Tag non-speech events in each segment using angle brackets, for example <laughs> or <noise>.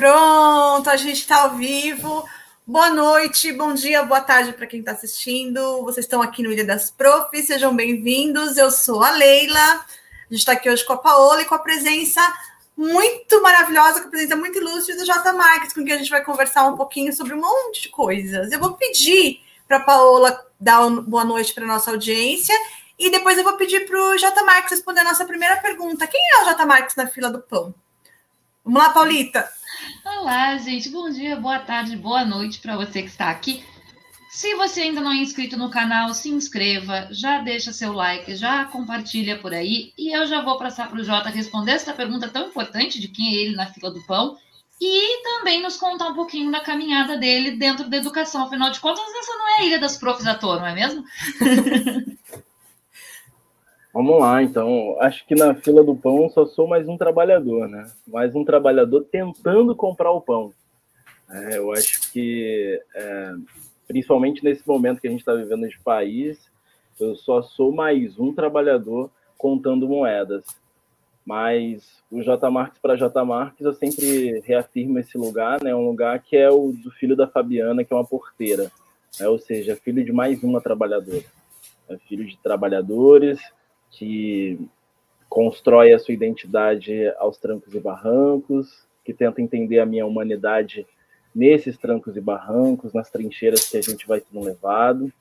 Pronto, a gente está ao vivo. Boa noite, bom dia, boa tarde para quem está assistindo. Vocês estão aqui no Ilha das Profs, sejam bem-vindos. Eu sou a Leila. A gente está aqui hoje com a Paola e com a presença muito maravilhosa, com a presença muito ilustre do J. Marques, com quem a gente vai conversar um pouquinho sobre um monte de coisas. Eu vou pedir para a Paola dar boa noite para nossa audiência e depois eu vou pedir para o J. Marques responder a nossa primeira pergunta. Quem é o J. Marques na fila do pão? Vamos lá, Paulita. Olá, gente. Bom dia, boa tarde, boa noite para você que está aqui. Se você ainda não é inscrito no canal, se inscreva, já deixa seu like, já compartilha por aí. E eu já vou passar para o Jota responder essa pergunta tão importante de quem é ele na fila do pão. E também nos contar um pouquinho da caminhada dele dentro da educação. Afinal de contas, essa não é a Ilha das Profs à toa, não é mesmo? <laughs> Vamos lá, então. Acho que na fila do pão só sou mais um trabalhador, né? Mais um trabalhador tentando comprar o pão. É, eu acho que, é, principalmente nesse momento que a gente está vivendo de país, eu só sou mais um trabalhador contando moedas. Mas o J. Marques para J. Marques, eu sempre reafirmo esse lugar, né? Um lugar que é o do filho da Fabiana, que é uma porteira. Né? Ou seja, filho de mais uma trabalhadora. É filho de trabalhadores, que constrói a sua identidade aos trancos e barrancos, que tenta entender a minha humanidade nesses trancos e barrancos, nas trincheiras que a gente vai sendo levado.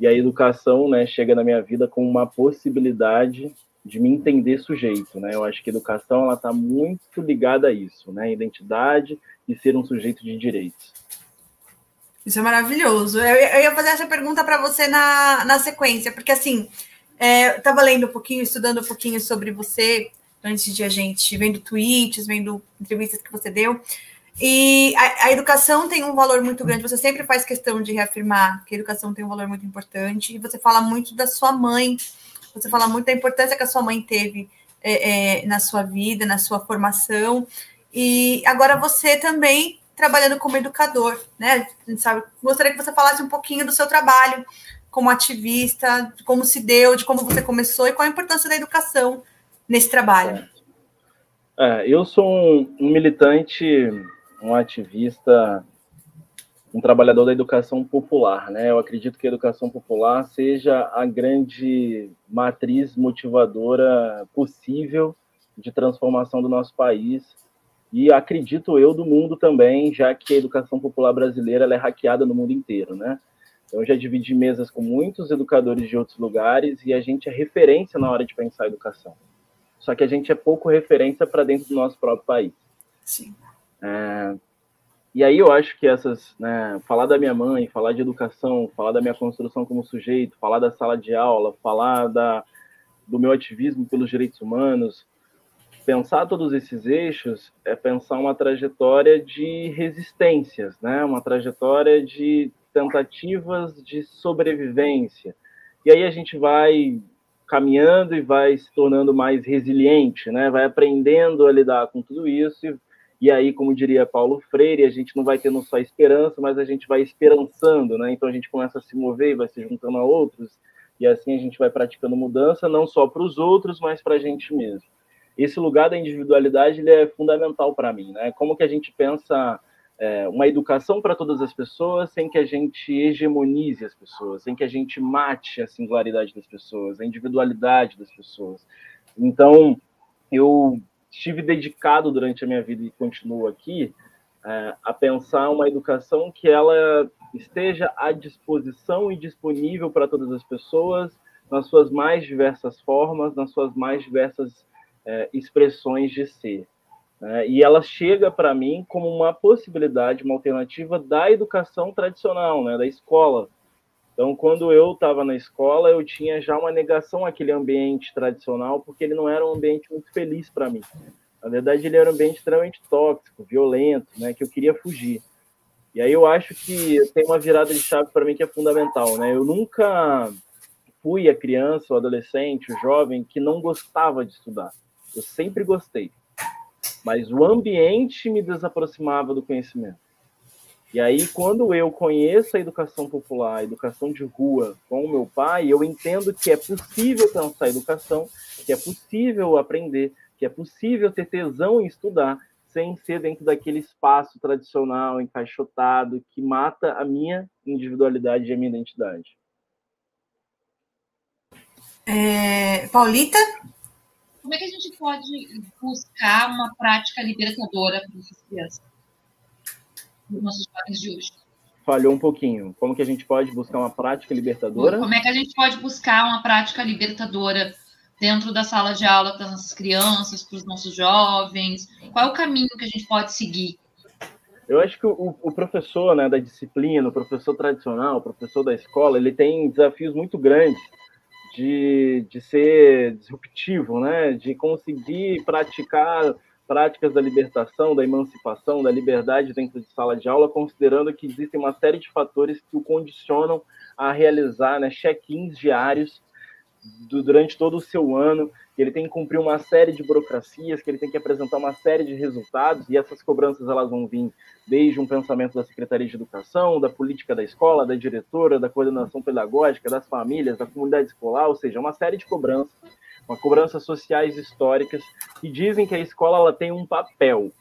E a educação, né, chega na minha vida com uma possibilidade de me entender sujeito, né? Eu acho que educação ela está muito ligada a isso, né? Identidade e ser um sujeito de direitos. Isso é maravilhoso. Eu, eu ia fazer essa pergunta para você na, na sequência, porque assim, é, Estava lendo um pouquinho, estudando um pouquinho sobre você antes de a gente, vendo tweets, vendo entrevistas que você deu. E a, a, educação tem um valor muito grande. Você sempre faz questão de reafirmar que a educação tem um valor muito importante. E você fala muito da sua mãe. Você fala muito da importância que a sua mãe teve é, é, na sua vida, na sua formação. E agora você também trabalhando como educador, né? A gente sabe. Gostaria que você falasse um pouquinho do seu trabalho como ativista, de como se deu, de como você começou e qual a importância da educação nesse trabalho. É, eu sou um, um militante, um ativista, um trabalhador da educação popular, né? Eu acredito que a educação popular seja a grande matriz motivadora possível de transformação do nosso país e acredito eu do mundo também, já que a educação popular brasileira é hackeada no mundo inteiro, né? Então, eu já dividi mesas com muitos educadores de outros lugares e a gente é referência na hora de pensar a educação. Só que a gente é pouco referência para dentro do nosso próprio país. Sim. É, e aí eu acho que essas, né, falar da minha mãe, falar de educação, falar da minha construção como sujeito, falar da sala de aula, falar da, do meu ativismo pelos direitos humanos, pensar todos esses eixos é pensar uma trajetória de resistências, né? Uma trajetória de tentativas de sobrevivência. E aí a gente vai caminhando e vai se tornando mais resiliente, né? Vai aprendendo a lidar com tudo isso e, e aí, como diria Paulo Freire, a gente não vai tendo só esperança, mas a gente vai esperançando, né? Então a gente começa a se mover e vai se juntando a outros e assim a gente vai praticando mudança não só para os outros, mas para a gente mesmo. Esse lugar da individualidade ele é fundamental para mim, né? Como que a gente pensa é, uma educação para todas as pessoas sem que a gente hegemonize as pessoas, sem que a gente mate a singularidade das pessoas, a individualidade das pessoas. Então, eu estive dedicado durante a minha vida e continuo aqui é, a pensar uma educação que ela esteja à disposição e disponível para todas as pessoas nas suas mais diversas formas, nas suas mais diversas é, expressões de ser. Né? E ela chega para mim como uma possibilidade, uma alternativa da educação tradicional, né? da escola. Então, quando eu estava na escola, eu tinha já uma negação àquele ambiente tradicional, porque ele não era um ambiente muito feliz para mim. Na verdade, ele era um ambiente extremamente tóxico, violento, né, que eu queria fugir. E aí eu acho que tem uma virada de chave para mim que é fundamental, né? Eu nunca fui a criança, o adolescente, o jovem que não gostava de estudar. Eu sempre gostei mas o ambiente me desaproximava do conhecimento. E aí, quando eu conheço a educação popular, a educação de rua com o meu pai, eu entendo que é possível pensar a educação, que é possível aprender, que é possível ter tesão em estudar, sem ser dentro daquele espaço tradicional, encaixotado, que mata a minha individualidade e a minha identidade. É, Paulita? Como é que a gente pode buscar uma prática libertadora para essas crianças? Nos nossos jovens de hoje. Falhou um pouquinho. Como que a gente pode buscar uma prática libertadora? Como é que a gente pode buscar uma prática libertadora dentro da sala de aula para as nossas crianças, para os nossos jovens? Qual é o caminho que a gente pode seguir? Eu acho que o, o, professor né, da disciplina, o professor tradicional, o professor da escola, ele tem desafios muito grandes de, de ser disruptivo, né, de conseguir praticar práticas da libertação, da emancipação, da liberdade dentro de sala de aula, considerando que existem uma série de fatores que o condicionam a realizar né, check-ins diários durante todo o seu ano, que ele tem que cumprir uma série de burocracias, que ele tem que apresentar uma série de resultados, e essas cobranças elas vão vir desde um pensamento da Secretaria de Educação, da política da escola, da diretora, da coordenação pedagógica, das famílias, da comunidade escolar, ou seja, uma série de cobranças, uma cobranças sociais históricas, que dizem que a escola ela tem um papel,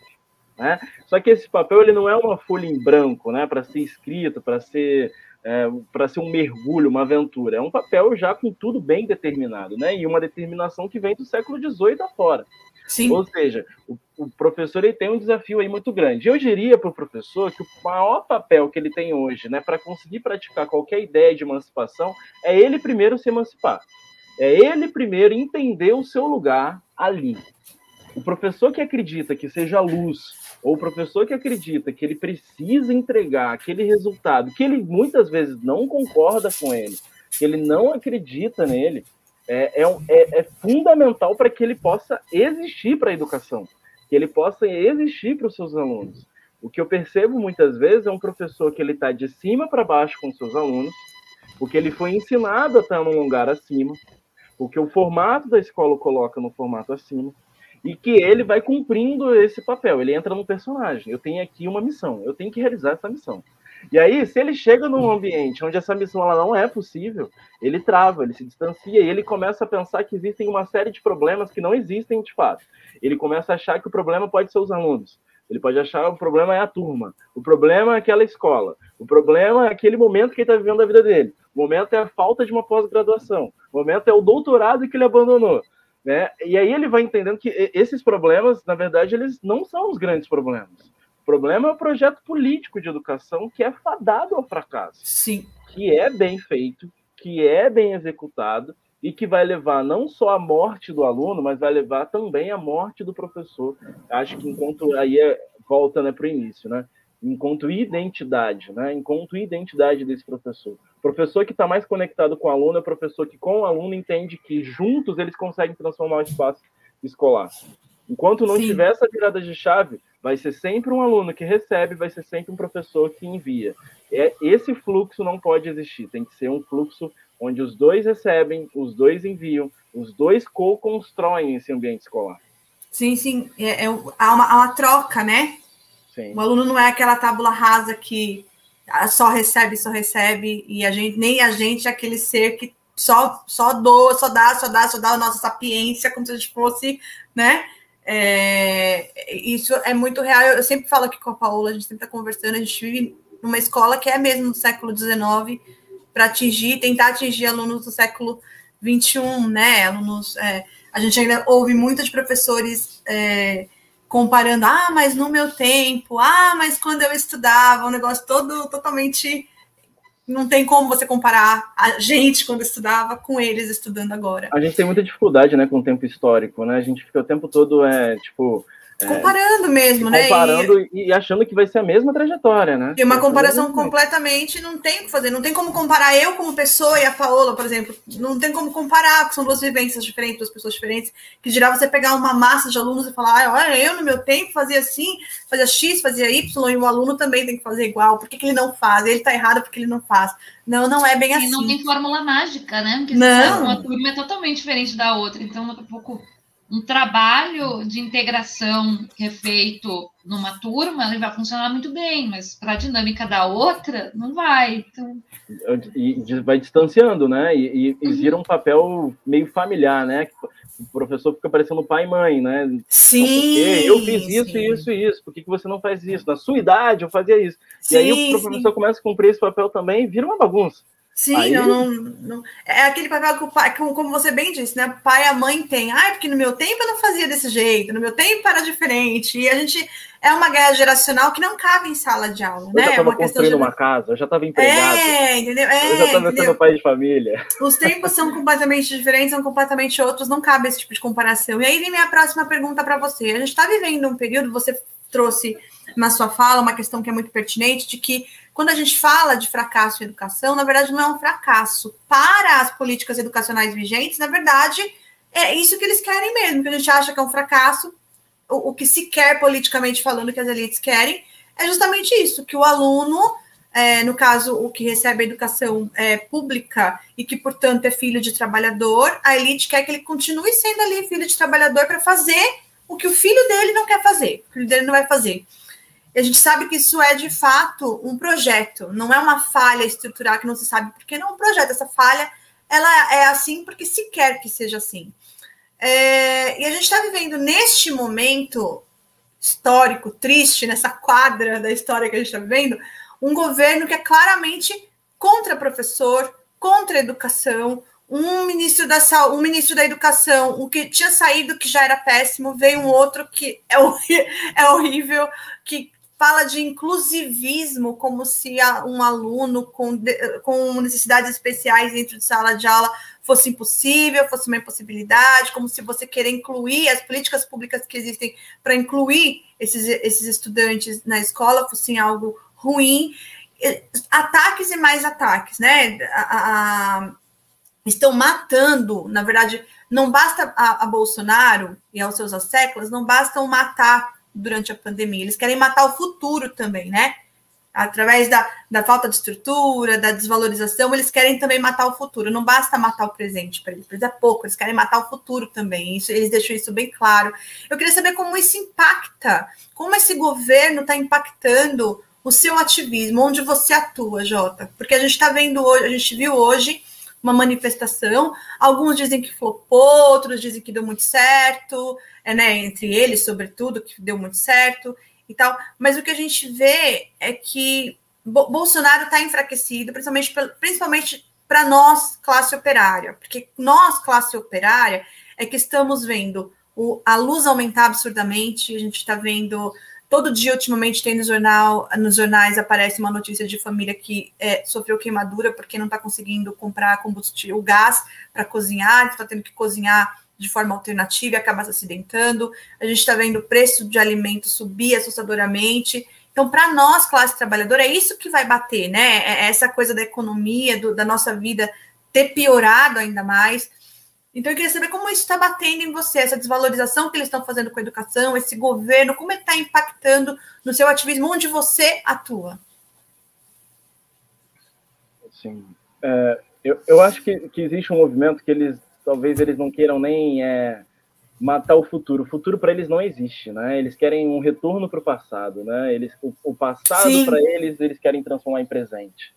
né? Só que esse papel ele não é uma folha em branco, né, para ser escrito, para ser é, para ser um mergulho, uma aventura. É um papel já com tudo bem determinado, né? E uma determinação que vem do século XVIII afora. Sim. Ou seja, o, o, professor ele tem um desafio aí muito grande. Eu diria para o professor que o maior papel que ele tem hoje, né, para conseguir praticar qualquer ideia de emancipação, é ele primeiro se emancipar. É ele primeiro entender o seu lugar ali. O professor que acredita que seja luz ou o professor que acredita que ele precisa entregar aquele resultado, que ele muitas vezes não concorda com ele, que ele não acredita nele, é, é, é, é fundamental para que ele possa existir para a educação, que ele possa existir para os seus alunos. O que eu percebo muitas vezes é um professor que ele está de cima para baixo com seus alunos, porque ele foi ensinado a estar num lugar acima, porque o formato da escola coloca no formato acima, e que ele vai cumprindo esse papel. Ele entra no personagem. Eu tenho aqui uma missão, eu tenho que realizar essa missão. E aí, se ele chega num ambiente onde essa missão ela não é possível, ele trava, ele se distancia e ele começa a pensar que existem uma série de problemas que não existem de fato. Ele começa a achar que o problema pode ser os alunos. Ele pode achar que o problema é a turma, o problema é aquela escola, o problema é aquele momento que ele está vivendo a vida dele, o momento é a falta de uma pós-graduação, o momento é o doutorado que ele abandonou. Né? E aí ele vai entendendo que esses problemas, na verdade, eles não são os grandes problemas. O problema é o projeto político de educação que é fadado ao fracasso. Sim. Que é bem feito, que é bem executado e que vai levar não só a morte do aluno, mas vai levar também a morte do professor. Acho que enquanto aí é, volta né, para o início, né? Enquanto identidade, né? enquanto identidade desse professor. O professor que está mais conectado com o aluno é o professor que, com o aluno, entende que juntos eles conseguem transformar o espaço escolar. Enquanto não Sim. tiver essa virada de chave, vai ser sempre um aluno que recebe, vai ser sempre um professor que envia. É, esse fluxo não pode existir, tem que ser um fluxo onde os dois recebem, os dois enviam, os dois co-constroem esse ambiente escolar. Sim, sim, é, é, há, uma, há uma troca, né? Sim. O aluno não é aquela tábula rasa que só recebe, só recebe, e a gente, nem a gente é aquele ser que só, só doa, só dá, só dá, só dá a nossa sapiência, como se a gente fosse, né? É, isso é muito real. Eu sempre falo aqui com a Paola, a gente sempre está conversando, a gente vive numa escola que é mesmo do século XIX, para atingir, tentar atingir alunos do século XXI, né? Alunos. É, a gente ainda ouve muito de professores. É, comparando, ah, mas no meu tempo, ah, mas quando eu estudava, um negócio todo totalmente. Não tem como você comparar a gente quando estudava com eles estudando agora. A gente tem muita dificuldade, né, com o tempo histórico, né? A gente fica o tempo todo, é, tipo, é, comparando mesmo, né? Comparando e, e, achando que vai ser a mesma trajetória, né? E uma comparação completamente não tem o que fazer. Não tem como comparar eu como pessoa e a Paola, por exemplo. Não tem como comparar, porque são duas vivências diferentes, duas pessoas diferentes. Que dirá você pegar uma massa de alunos e falar, ah, olha, eu no meu tempo fazia assim, fazia X, fazia Y, e o aluno também tem que fazer igual. Por que, que ele não faz? Ele tá errado porque ele não faz. Não, não é bem e assim. E não tem fórmula mágica, né? Porque não. uma turma é totalmente diferente da outra. Então, daqui a pouco um trabalho de integração que é feito numa turma, ele vai funcionar muito bem, mas para a dinâmica da outra, não vai. Então... E vai distanciando, né? E, e, e vira um papel meio familiar, né? O professor fica parecendo pai e mãe, né? Sim. eu fiz isso, sim. isso e isso. Por que, que você não faz isso? Na sua idade eu fazia isso. Sim, e aí o professor sim. começa a cumprir esse papel também, vira uma bagunça. Sim, Aí... não, não, não, É aquele papel que o pai, como você bem disse, né? O pai e a mãe têm. Ah, porque no meu tempo eu não fazia desse jeito, no meu tempo era diferente. E a gente é uma guerra geracional que não cabe em sala de aula, eu né? Já é uma construindo de... uma casa, eu já estava empregado. É, entendeu? É, eu já estava sendo pai de família. Os tempos são completamente diferentes, são completamente outros, não cabe esse tipo de comparação. E aí vem minha próxima pergunta para você. A gente está vivendo um período, você trouxe na sua fala uma questão que é muito pertinente, de que quando a gente fala de fracasso em educação, na verdade não é um fracasso. Para as políticas educacionais vigentes, na verdade, é isso que eles querem mesmo, que a gente acha que é um fracasso. O, o que se quer politicamente falando que as elites querem é justamente isso, que o aluno, é, no caso, o que recebe a educação é, pública e que, portanto, é filho de trabalhador, a elite quer que ele continue sendo ali filho de trabalhador para fazer o que o filho dele não quer fazer, o filho dele não vai fazer. E a gente sabe que isso é de fato um projeto, não é uma falha estrutural que não se sabe porque não é um projeto. Essa falha ela é assim porque se quer que seja assim. É, e a gente está vivendo neste momento histórico, triste, nessa quadra da história que a gente está vivendo, um governo que é claramente contra professor, contra educação, um ministro da um ministro da educação, o que tinha saído que já era péssimo, veio um outro que é, <laughs> é horrível, que fala de inclusivismo como se um aluno com, com necessidades especiais dentro de sala de aula fosse impossível, fosse uma impossibilidade, como se você querer incluir as políticas públicas que existem para incluir esses, esses estudantes na escola fossem algo ruim. Ataques e mais ataques, né? A, a, estão matando, na verdade, não basta a, a Bolsonaro e aos seus séculos, não bastam matar durante a pandemia. Eles querem matar o futuro também, né? Através da, da falta de estrutura, da desvalorização, eles querem também matar o futuro. Não basta matar o presente para eles, eles é pouco, eles querem matar o futuro também. Isso, eles deixam isso bem claro. Eu queria saber como isso impacta, como esse governo está impactando o seu ativismo, onde você atua, Jota. Porque a gente está vendo hoje, a gente viu hoje uma manifestação. Alguns dizem que flopou, outros dizem que deu muito certo, né, entre eles, sobretudo, que deu muito certo e tal. Mas o que a gente vê é que Bolsonaro está enfraquecido, principalmente, principalmente para nós, classe operária, porque nós, classe operária, é que estamos vendo o, a luz aumentar absurdamente, a gente está vendo Todo dia, ultimamente, tem no jornal, nos jornais aparece uma notícia de família que é, sofreu queimadura porque não está conseguindo comprar combustível, o gás para cozinhar, está tendo que cozinhar de forma alternativa e acaba se acidentando. A gente está vendo o preço de alimentos subir assustadoramente. Então, para nós, classe trabalhadora, é isso que vai bater, né? É essa coisa da economia, do, da nossa vida ter piorado ainda mais. Então, eu queria saber como isso está batendo em você, essa desvalorização que eles estão fazendo com a educação, esse governo, como ele está impactando no seu ativismo, onde você atua. Sim. É, eu, eu acho que, que existe um movimento que eles, talvez eles não queiram nem é, matar o futuro. O futuro para eles não existe, né? Eles querem um retorno para o passado, né? Eles, o, o passado para eles, eles querem transformar em presente.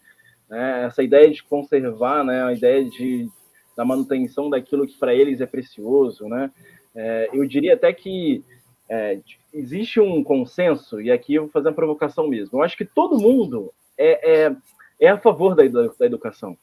Né? Essa ideia de conservar, né? A ideia de da manutenção daquilo que para eles é precioso, né? É, eu diria até que é, existe um consenso, e aqui eu vou fazer uma provocação mesmo. Eu acho que todo mundo é, é, é a favor da, da educação,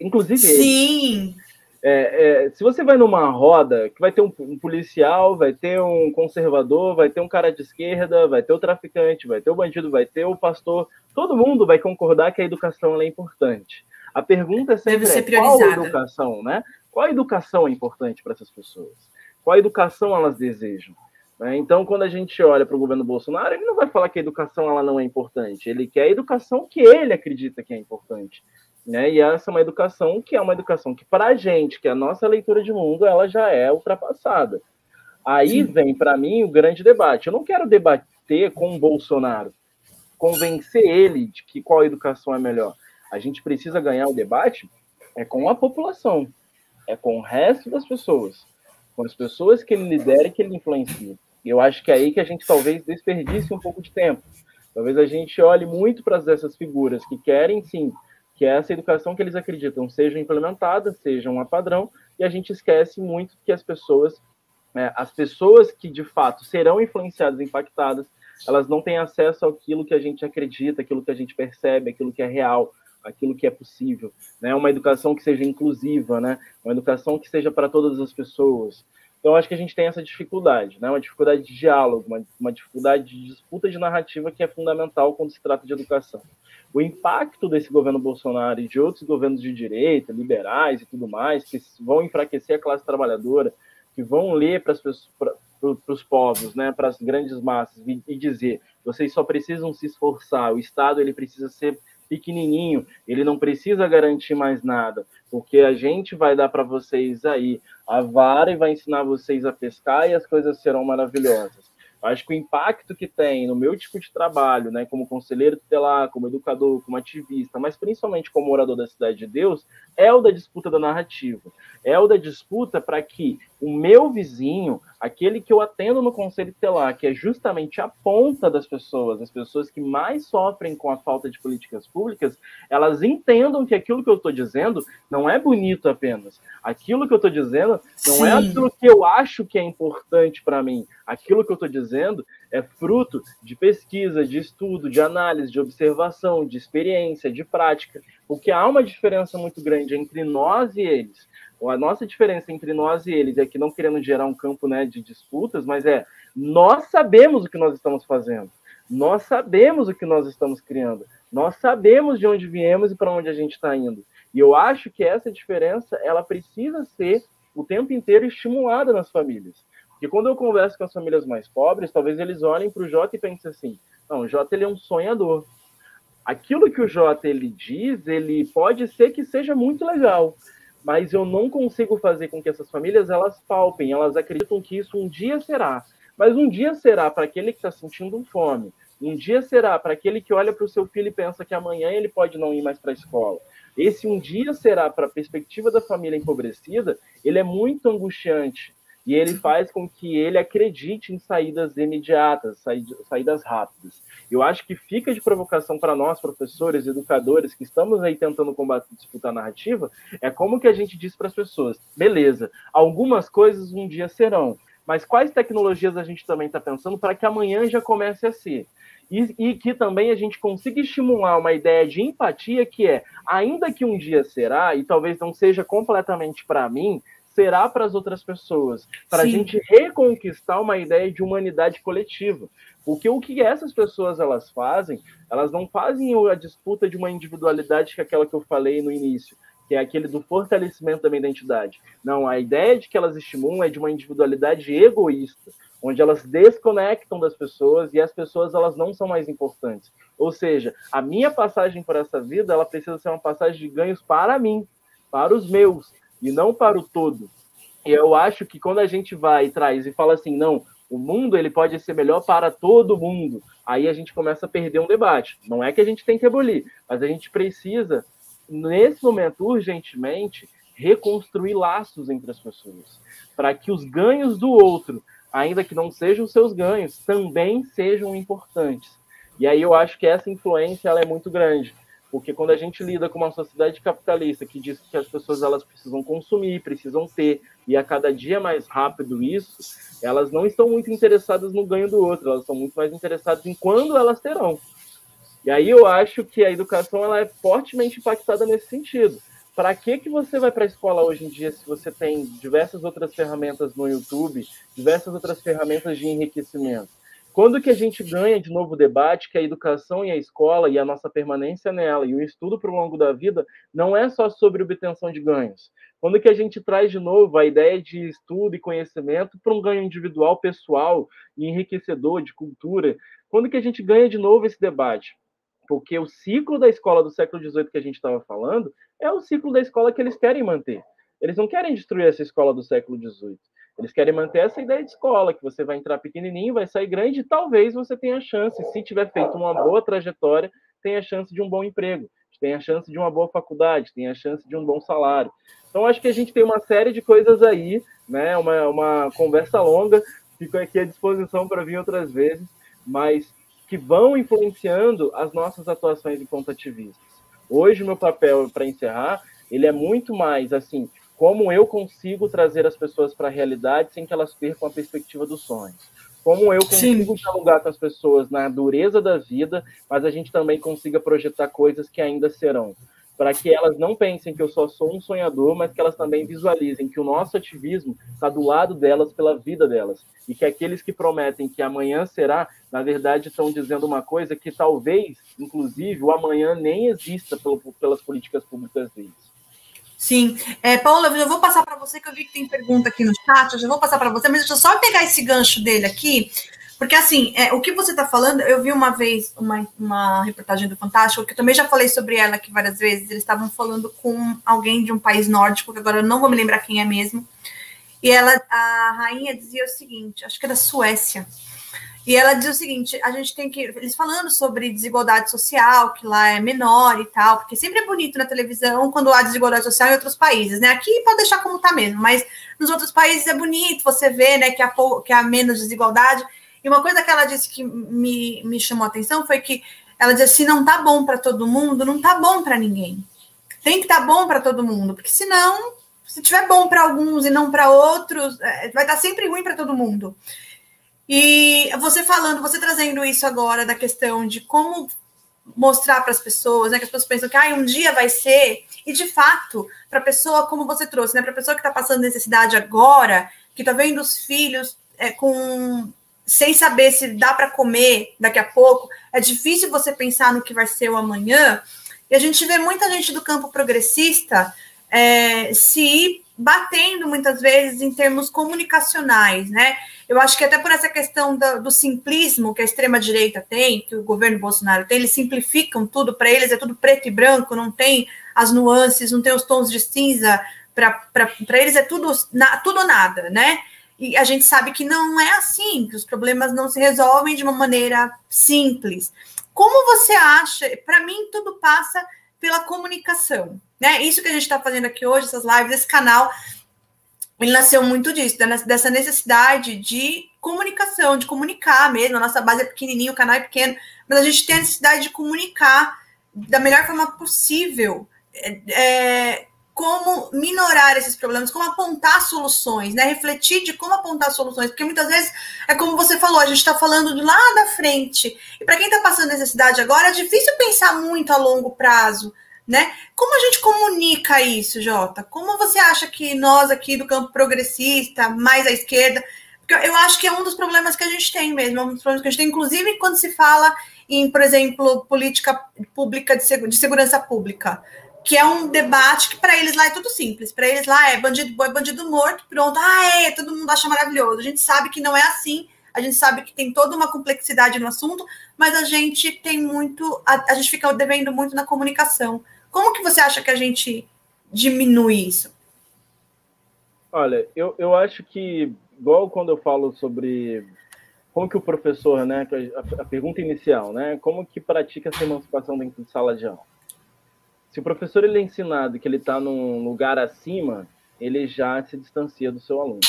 inclusive Sim. É, é, se você vai numa roda que vai ter um, um, policial, vai ter um conservador, vai ter um cara de esquerda, vai ter o traficante, vai ter o bandido, vai ter o pastor, todo mundo vai concordar que a educação é importante. A pergunta é sempre é, qual educação, né? Qual educação é importante para essas pessoas? Qual educação elas desejam? Né? Então, quando a gente olha para o governo Bolsonaro, ele não vai falar que a educação ela não é importante. Ele quer a educação que ele acredita que é importante. Né? E essa é uma educação que é uma educação que, para a gente, que é a nossa leitura de mundo, ela já é ultrapassada. Aí Sim. vem, para mim, o grande debate. Eu não quero debater com o Bolsonaro, convencer ele de que qual educação é melhor. A gente precisa ganhar o debate é com a população, é com o resto das pessoas. com as pessoas que ele lidera e que ele influencia. E eu acho que é aí que a gente talvez desperdice um pouco de tempo. Talvez a gente olhe muito para essas figuras que querem, sim, que essa educação que eles acreditam seja implementada, seja uma padrão, e a gente esquece muito que as pessoas, é, as pessoas que de fato serão influenciadas, impactadas, elas não têm acesso àquilo que a gente acredita, aquilo que a gente percebe, aquilo que é real, aquilo que é possível, né? Uma educação que seja inclusiva, né? Uma educação que seja para todas as pessoas. Então, acho que a gente tem essa dificuldade, né? Uma dificuldade de diálogo, uma, uma dificuldade de disputa de narrativa que é fundamental quando se trata de educação. O impacto desse governo Bolsonaro e de outros governos de direita, liberais e tudo mais, que vão enfraquecer a classe trabalhadora, que vão ler para os povos, né, para as grandes massas e dizer: vocês só precisam se esforçar, o Estado ele precisa ser pequenininho, ele não precisa garantir mais nada, porque a gente vai dar para vocês aí a vara e vai ensinar vocês a pescar e as coisas serão maravilhosas. Acho que o impacto que tem no meu tipo de trabalho, né, como conselheiro tutelar, como educador, como ativista, mas principalmente como morador da Cidade de Deus, é o da disputa da narrativa. É o da disputa para que o meu vizinho, aquele que eu atendo no conselho tutelar, que é justamente a ponta das pessoas, as pessoas que mais sofrem com a falta de políticas públicas, elas entendam que aquilo que eu estou dizendo não é bonito apenas. Aquilo que eu estou dizendo não é Sim. é aquilo que eu acho que é importante para mim. Aquilo que eu estou dizendo é fruto de pesquisa, de estudo, de análise, de observação, de experiência, de prática. Porque há uma diferença muito grande entre nós e eles a nossa diferença entre nós e eles é que não querendo gerar um campo né, de disputas, mas é nós sabemos o que nós estamos fazendo, nós sabemos o que nós estamos criando, nós sabemos de onde viemos e para onde a gente está indo. E eu acho que essa diferença ela precisa ser o tempo inteiro estimulada nas famílias. Porque quando eu converso com as famílias mais pobres, talvez eles olhem para o Jota e pensem assim: não, o Jota ele é um sonhador. Aquilo que o Jota ele diz, ele pode ser que seja muito legal, mas eu não consigo fazer com que essas famílias elas palpem, elas acreditam que isso um dia será. Mas um dia será para aquele que está sentindo fome. Um dia será para aquele que olha para o seu filho e pensa que amanhã ele pode não ir mais para a escola. Esse um dia será para a perspectiva da família empobrecida, ele é muito angustiante. E ele faz com que ele acredite em saídas imediatas, saídas rápidas. Eu acho que fica de provocação para nós, professores, educadores, que estamos aí tentando combater, disputar a narrativa, é como que a gente diz para as pessoas, beleza, algumas coisas um dia serão, mas quais tecnologias a gente também está pensando para que amanhã já comece a ser? E, e, que também a gente consiga estimular uma ideia de empatia que é, ainda que um dia será, e talvez não seja completamente para mim, será para as outras pessoas, para a gente reconquistar uma ideia de humanidade coletiva. Porque o que essas pessoas elas fazem, elas não fazem a disputa de uma individualidade que é aquela que eu falei no início, que é aquele do fortalecimento da minha identidade. Não, a ideia de que elas estimulam é de uma individualidade egoísta, onde elas desconectam das pessoas e as pessoas elas não são mais importantes. Ou seja, a minha passagem por essa vida, ela precisa ser uma passagem de ganhos para mim, para os meus, e não para o todo. E eu acho que quando a gente vai e traz e fala assim, não, o mundo ele pode ser melhor para todo mundo, aí a gente começa a perder um debate. Não é que a gente tem que abolir, mas a gente precisa, nesse momento, urgentemente, reconstruir laços entre as pessoas, para que os ganhos do outro, ainda que não sejam seus ganhos, também sejam importantes. E aí eu acho que essa influência ela é muito grande. Porque quando a gente lida com uma sociedade capitalista que diz que as pessoas elas precisam consumir, precisam ter, e a cada dia mais rápido isso, elas não estão muito interessadas no ganho do outro, elas estão muito mais interessadas em quando elas terão. E aí eu acho que a educação ela é fortemente impactada nesse sentido. Para que que você vai para a escola hoje em dia se você tem diversas outras ferramentas no YouTube, diversas outras ferramentas de enriquecimento? Quando que a gente ganha de novo o debate que a educação e a escola e a nossa permanência nela e o estudo para o longo da vida não é só sobre obtenção de ganhos. Quando que a gente traz de novo a ideia de estudo e conhecimento para um ganho individual, pessoal e enriquecedor de cultura? Quando que a gente ganha de novo esse debate? Porque o ciclo da escola do século XVIII que a gente estava falando é o ciclo da escola que eles querem manter. Eles não querem destruir essa escola do século XVIII. Eles querem manter essa ideia de escola, que você vai entrar pequenininho, vai sair grande, e talvez você tenha chance, se tiver feito uma boa trajetória, tenha chance de um bom emprego, de tem a chance de uma boa faculdade, tem a chance de um bom salário. Então, acho que a gente tem uma série de coisas aí, né? Uma, uma conversa longa, fico aqui à disposição para vir outras vezes, mas que vão influenciando as nossas atuações enquanto ativistas. Hoje, o meu papel, para encerrar, ele é muito mais assim, como eu consigo trazer as pessoas para a realidade sem que elas percam a perspectiva dos sonhos. Como eu consigo Sim. dialogar com as pessoas na dureza da vida, mas a gente também consiga projetar coisas que ainda serão para que elas não pensem que eu só sou um sonhador, mas que elas também visualizem que o nosso ativismo está do lado delas pela vida delas e que aqueles que prometem que amanhã será, na verdade, estão dizendo uma coisa que talvez, inclusive, o amanhã nem exista pelas políticas públicas deles. Sim. É, Paula, eu vou passar para você, que eu vi que tem pergunta aqui no chat, eu já vou passar para você, mas deixa eu só pegar esse gancho dele aqui, porque, assim, é, o que você está falando, eu vi uma vez uma, uma reportagem do Fantástico, que eu também já falei sobre ela aqui várias vezes. Eles estavam falando com alguém de um país nórdico, que agora eu não vou me lembrar quem é mesmo. E ela, a rainha dizia o seguinte: acho que da Suécia. E ela dizia o seguinte: a gente tem que. Eles falando sobre desigualdade social, que lá é menor e tal, porque sempre é bonito na televisão quando há desigualdade social em outros países, né? Aqui pode deixar como tá mesmo, mas nos outros países é bonito você ver, né, que há, que há menos desigualdade. E uma coisa que ela disse que me, me chamou a atenção foi que ela disse: se não tá bom para todo mundo, não tá bom para ninguém. Tem que tá bom para todo mundo, porque senão, se tiver bom para alguns e não para outros, é, vai estar tá sempre ruim para todo mundo. E você falando, você trazendo isso agora da questão de como mostrar para as pessoas, né, que as pessoas pensam que ah, um dia vai ser, e de fato, para a pessoa, como você trouxe, né, para a pessoa que está passando necessidade agora, que está vendo os filhos é, com sem saber se dá para comer daqui a pouco, é difícil você pensar no que vai ser o amanhã. E a gente vê muita gente do campo progressista é, se batendo muitas vezes em termos comunicacionais, né? Eu acho que até por essa questão do, do simplismo que a extrema-direita tem, que o governo Bolsonaro tem, eles simplificam tudo para eles, é tudo preto e branco, não tem as nuances, não tem os tons de cinza, para eles é tudo, na, tudo ou nada, né? E a gente sabe que não é assim, que os problemas não se resolvem de uma maneira simples. Como você acha? Para mim, tudo passa pela comunicação, né? Isso que a gente está fazendo aqui hoje, essas lives, esse canal, ele nasceu muito disso, dessa necessidade de comunicação, de comunicar mesmo. A nossa base é pequenininha, o canal é pequeno, mas a gente tem a necessidade de comunicar da melhor forma possível. É, é como minorar esses problemas, como apontar soluções, né? Refletir de como apontar soluções, porque muitas vezes é como você falou, a gente está falando de lá da frente. E para quem está passando necessidade agora, é difícil pensar muito a longo prazo, né? Como a gente comunica isso, Jota? Como você acha que nós aqui do campo progressista, mais à esquerda, porque eu acho que é um dos problemas que a gente tem mesmo, é um dos problemas que a gente tem, inclusive quando se fala em, por exemplo, política pública de segurança pública que é um debate que para eles lá é tudo simples. Para eles lá é bandido boi, bandido morto, pronto. Ah, é, todo mundo acha maravilhoso. A gente sabe que não é assim. A gente sabe que tem toda uma complexidade no assunto, mas a gente tem muito, a, a gente fica devendo muito na comunicação. Como que você acha que a gente diminui isso? Olha, eu, eu acho que, igual quando eu falo sobre como que o professor, né, a, a pergunta inicial, né, como que pratica essa emancipação dentro de sala de aula? se o professor ele é ensinado que ele está num lugar acima, ele já se distancia do seu aluno.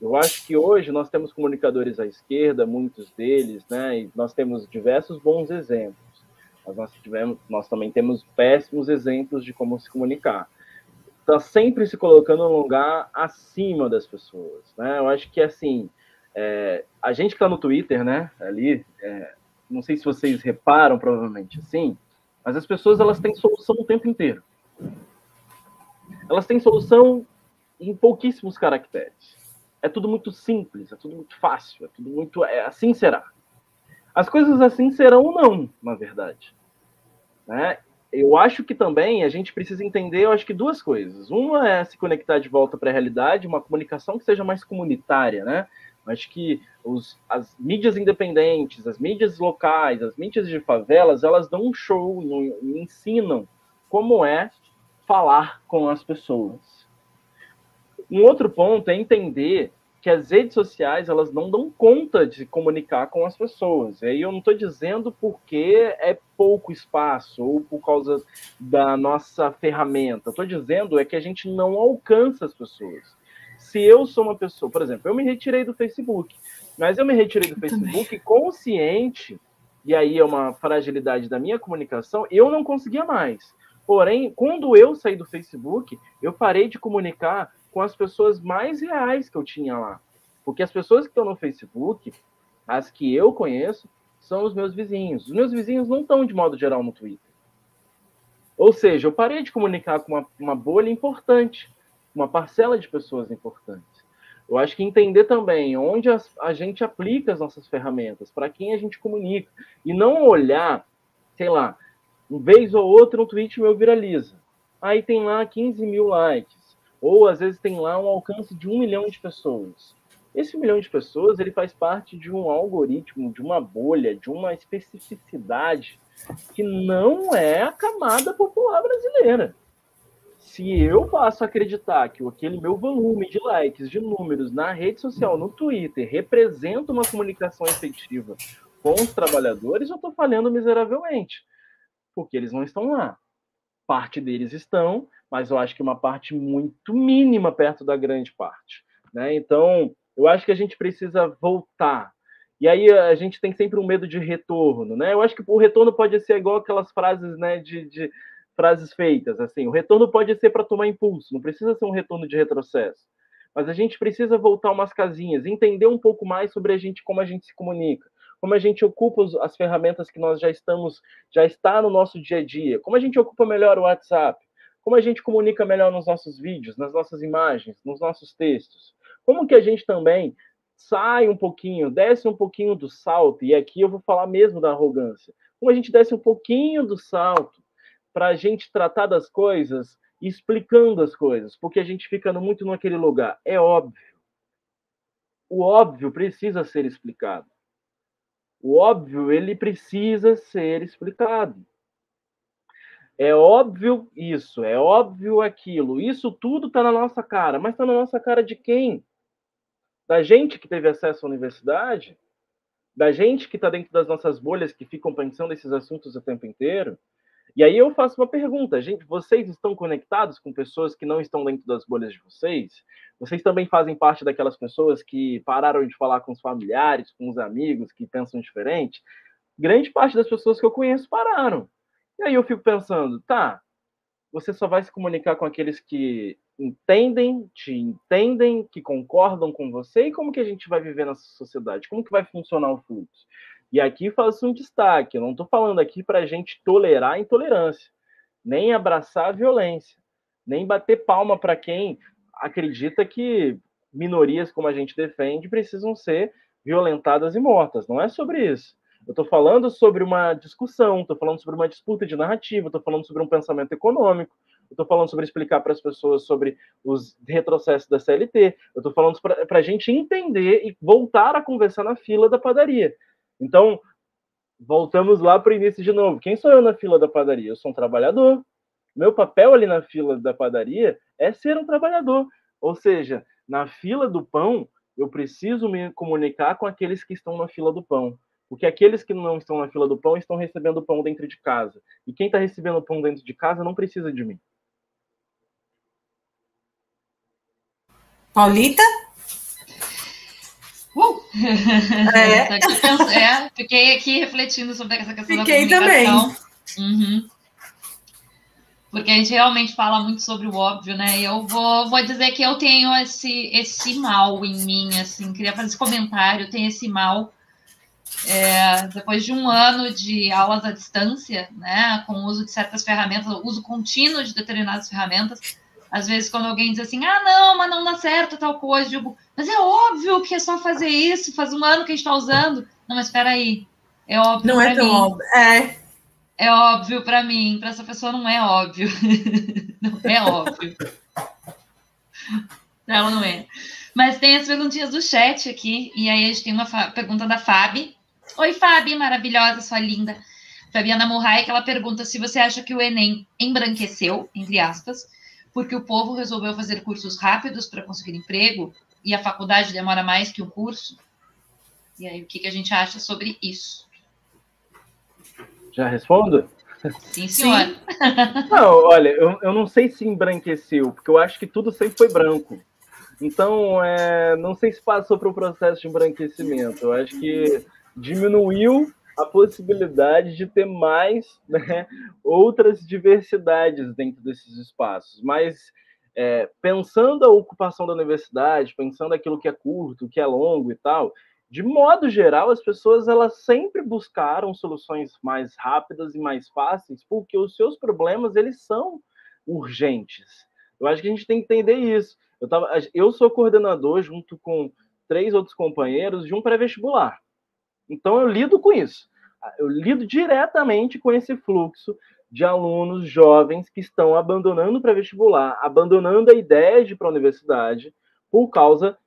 Eu acho que hoje nós temos comunicadores à esquerda, muitos deles, né? E nós temos diversos bons exemplos. Mas nós, tivemos, nós também temos péssimos exemplos de como se comunicar. Está sempre se colocando num lugar acima das pessoas, né? Eu acho que assim, é, a gente que está no Twitter, né? Ali, é, não sei se vocês reparam, provavelmente, assim mas as pessoas elas têm solução o tempo inteiro. Elas têm solução em pouquíssimos caracteres. É tudo muito simples, é tudo muito fácil, é tudo muito. É, assim será. As coisas assim serão ou não, na verdade. Né? Eu acho que também a gente precisa entender, eu acho que duas coisas. Uma é se conectar de volta para a realidade, uma comunicação que seja mais comunitária, né? Acho que os, as mídias independentes, as mídias locais, as mídias de favelas, elas dão um show, ensinam como é falar com as pessoas. Um outro ponto é entender que as redes sociais elas não dão conta de comunicar com as pessoas. E aí eu não estou dizendo porque é pouco espaço ou por causa da nossa ferramenta. Estou dizendo é que a gente não alcança as pessoas. Se eu sou uma pessoa, por exemplo, eu me retirei do Facebook, mas eu me retirei do Facebook consciente, e aí é uma fragilidade da minha comunicação, eu não conseguia mais. Porém, quando eu saí do Facebook, eu parei de comunicar com as pessoas mais reais que eu tinha lá. Porque as pessoas que estão no Facebook, as que eu conheço, são os meus vizinhos. Os meus vizinhos não estão de modo geral no Twitter. Ou seja, eu parei de comunicar com uma, uma bolha importante, uma parcela de pessoas importantes. Eu acho que entender também onde as, a gente aplica as nossas ferramentas, para quem a gente comunica, e não olhar, sei lá, um vez ou outra um tweet meu viraliza. Aí tem lá 15 mil likes. Ou às vezes tem lá um alcance de um milhão de pessoas. Esse milhão de pessoas ele faz parte de um algoritmo, de uma bolha, de uma especificidade que não é a camada popular brasileira. Se eu passo a acreditar que aquele meu volume de likes, de números na rede social, no Twitter, representa uma comunicação efetiva com os trabalhadores, eu estou falhando miseravelmente, porque eles não estão lá. Parte deles estão, mas eu acho que uma parte muito mínima perto da grande parte. Né? Então, eu acho que a gente precisa voltar. E aí a gente tem sempre um medo de retorno, né? Eu acho que o retorno pode ser igual aquelas frases, né, de, de frases feitas, assim. O retorno pode ser para tomar impulso, não precisa ser um retorno de retrocesso. Mas a gente precisa voltar umas casinhas, entender um pouco mais sobre a gente, como a gente se comunica, como a gente ocupa as ferramentas que nós já estamos, já está no nosso dia a dia, como a gente ocupa melhor o WhatsApp, como a gente comunica melhor nos nossos vídeos, nas nossas imagens, nos nossos textos. Como que a gente também sai um pouquinho, desce um pouquinho do salto, e aqui eu vou falar mesmo da arrogância. Como a gente desce um pouquinho do salto para a gente tratar das coisas explicando as coisas, porque a gente fica muito naquele lugar. É óbvio. O óbvio precisa ser explicado. O óbvio, ele precisa ser explicado. É óbvio isso, é óbvio aquilo. Isso tudo está na nossa cara, mas está na nossa cara de quem? Da gente que teve acesso à universidade? Da gente que está dentro das nossas bolhas, que ficam pensando esses assuntos o tempo inteiro? E aí eu faço uma pergunta, gente, vocês estão conectados com pessoas que não estão dentro das bolhas de vocês? Vocês também fazem parte daquelas pessoas que pararam de falar com os familiares, com os amigos, que pensam diferente? Grande parte das pessoas que eu conheço pararam. E aí eu fico pensando, tá, você só vai se comunicar com aqueles que entendem, te entendem, que concordam com você, e como que a gente vai viver nessa sociedade? Como que vai funcionar o fluxo? E aqui faço um destaque, eu não estou falando aqui para a gente tolerar a intolerância, nem abraçar a violência, nem bater palma para quem acredita que minorias como a gente defende precisam ser violentadas e mortas. Não é sobre isso. Eu estou falando sobre uma discussão, estou falando sobre uma disputa de narrativa, estou falando sobre um pensamento econômico, estou falando sobre explicar para as pessoas sobre os retrocessos da CLT, eu estou falando para a gente entender e voltar a conversar na fila da padaria. Então, voltamos lá para o início de novo. Quem sou eu na fila da padaria? Eu sou um trabalhador. Meu papel ali na fila da padaria é ser um trabalhador. Ou seja, na fila do pão, eu preciso me comunicar com aqueles que estão na fila do pão. Porque aqueles que não estão na fila do pão estão recebendo o pão dentro de casa. E quem está recebendo o pão dentro de casa não precisa de mim. Paulita? Uh! É. <laughs> é. fiquei aqui refletindo sobre essa questão fiquei da comunicação. Também. Uhum. Porque a gente realmente fala muito sobre o óbvio, né? E eu vou, vou dizer que eu tenho esse, esse mal em mim, assim, queria fazer esse comentário, eu tenho esse mal é, depois de um ano de aulas à distância, né, com o uso de certas ferramentas, uso contínuo de determinadas ferramentas, às vezes quando alguém diz assim, ah, não, mas não dá certo tal coisa, digo, mas é óbvio que é só fazer isso, faz um ano que a gente está usando. Não, mas espera aí, é óbvio Não é tão mim. óbvio, é. É óbvio para mim, para essa pessoa não é óbvio. <laughs> não é óbvio. Ela não é. Mas tem as perguntinhas do chat aqui, e aí a gente tem uma pergunta da Fábio, Oi, Fabi, maravilhosa, sua linda. Fabiana Murray, que ela pergunta se você acha que o Enem embranqueceu, entre aspas, porque o povo resolveu fazer cursos rápidos para conseguir emprego e a faculdade demora mais que o curso? E aí, o que, que a gente acha sobre isso? Já respondo? Sim, senhor. Sim. <laughs> Não, olha, eu, eu não sei se embranqueceu, porque eu acho que tudo sempre foi branco. Então, é, não sei se passou para o processo de embranquecimento. Eu acho que diminuiu a possibilidade de ter mais né, outras diversidades dentro desses espaços. Mas é, pensando a ocupação da universidade, pensando aquilo que é curto, que é longo e tal, de modo geral, as pessoas elas sempre buscaram soluções mais rápidas e mais fáceis, porque os seus problemas eles são urgentes. Eu acho que a gente tem que entender isso. Eu, tava, eu sou coordenador junto com três outros companheiros de um pré-vestibular. Então eu lido com isso. Eu lido diretamente com esse fluxo de alunos jovens que estão abandonando o pré-vestibular, abandonando a ideia de ir para a universidade por causa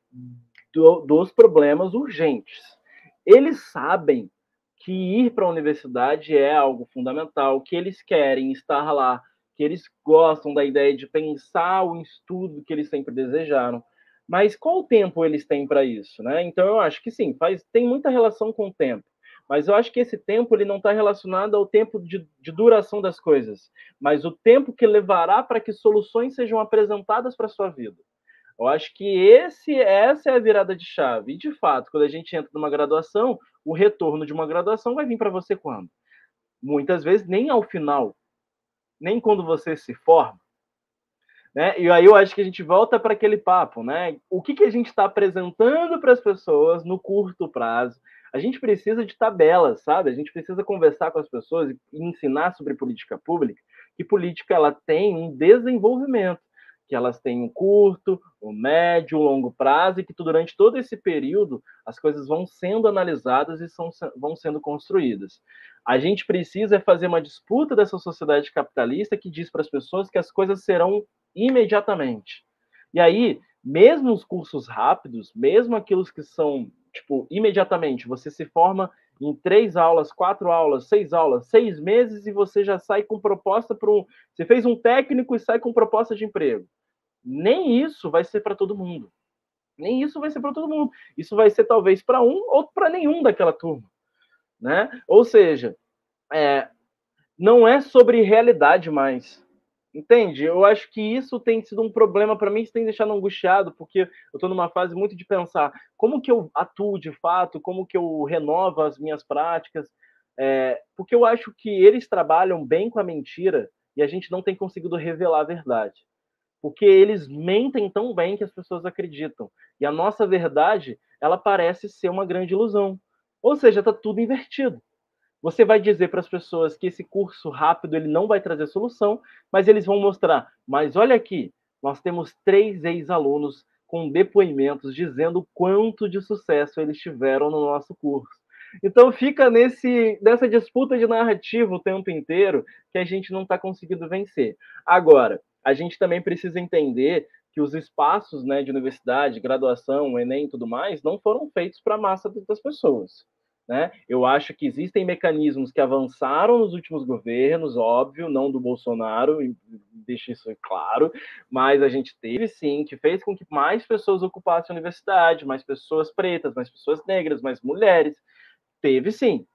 do, dos problemas urgentes. Eles sabem que ir para a universidade é algo fundamental, que eles querem estar lá, que eles gostam da ideia de pensar o estudo que eles sempre desejaram. Mas qual tempo eles têm para isso, né? Então eu acho que sim, faz tem muita relação com o tempo. Mas eu acho que esse tempo ele não está relacionado ao tempo de, de, duração das coisas, mas o tempo que levará para que soluções sejam apresentadas para sua vida. Eu acho que esse, essa é a virada de chave. E, de fato, quando a gente entra numa graduação, o retorno de uma graduação vai vir para você quando? Muitas vezes nem ao final, nem quando você se forma. Né? E aí eu acho que a gente volta para aquele papo, né? O que, que a gente está apresentando para as pessoas no curto prazo? A gente precisa de tabelas, sabe? A gente precisa conversar com as pessoas e ensinar sobre política pública, que política ela tem um desenvolvimento que elas têm um curto, um médio, um longo prazo e que durante todo esse período as coisas vão sendo analisadas e são, vão sendo construídas. A gente precisa fazer uma disputa dessa sociedade capitalista que diz para as pessoas que as coisas serão imediatamente. E aí, mesmo os cursos rápidos, mesmo aqueles que são, tipo, imediatamente, você se forma em três aulas, quatro aulas, seis aulas, seis meses e você já sai com proposta para um. Você fez um técnico e sai com proposta de emprego nem isso vai ser para todo mundo. Nem isso vai ser para todo mundo. Isso vai ser talvez para um ou para nenhum daquela turma, né? Ou seja, é, não é sobre realidade mais. Entende? Eu acho que isso tem sido um problema para mim, isso tem deixado angustiado, porque eu estou numa fase muito de pensar como que eu atuo de fato, como que eu renovo as minhas práticas, é, porque eu acho que eles trabalham bem com a mentira e a gente não tem conseguido revelar a verdade porque eles mentem tão bem que as pessoas acreditam. E a nossa verdade, ela parece ser uma grande ilusão. Ou seja, está tudo invertido. Você vai dizer para as pessoas que esse curso rápido ele não vai trazer solução, mas eles vão mostrar. Mas olha aqui, nós temos três ex-alunos com depoimentos dizendo quanto de sucesso eles tiveram no nosso curso. Então fica nesse nessa disputa de narrativa o tempo inteiro que a gente não está conseguindo vencer. Agora, a gente também precisa entender que os espaços né, de universidade, graduação, Enem e tudo mais, não foram feitos para a massa das pessoas. Né? Eu acho que existem mecanismos que avançaram nos últimos governos, óbvio, não do Bolsonaro, deixa isso claro, mas a gente teve sim, que fez com que mais pessoas ocupassem a universidade, mais pessoas pretas, mais pessoas negras, mais mulheres. Teve sim.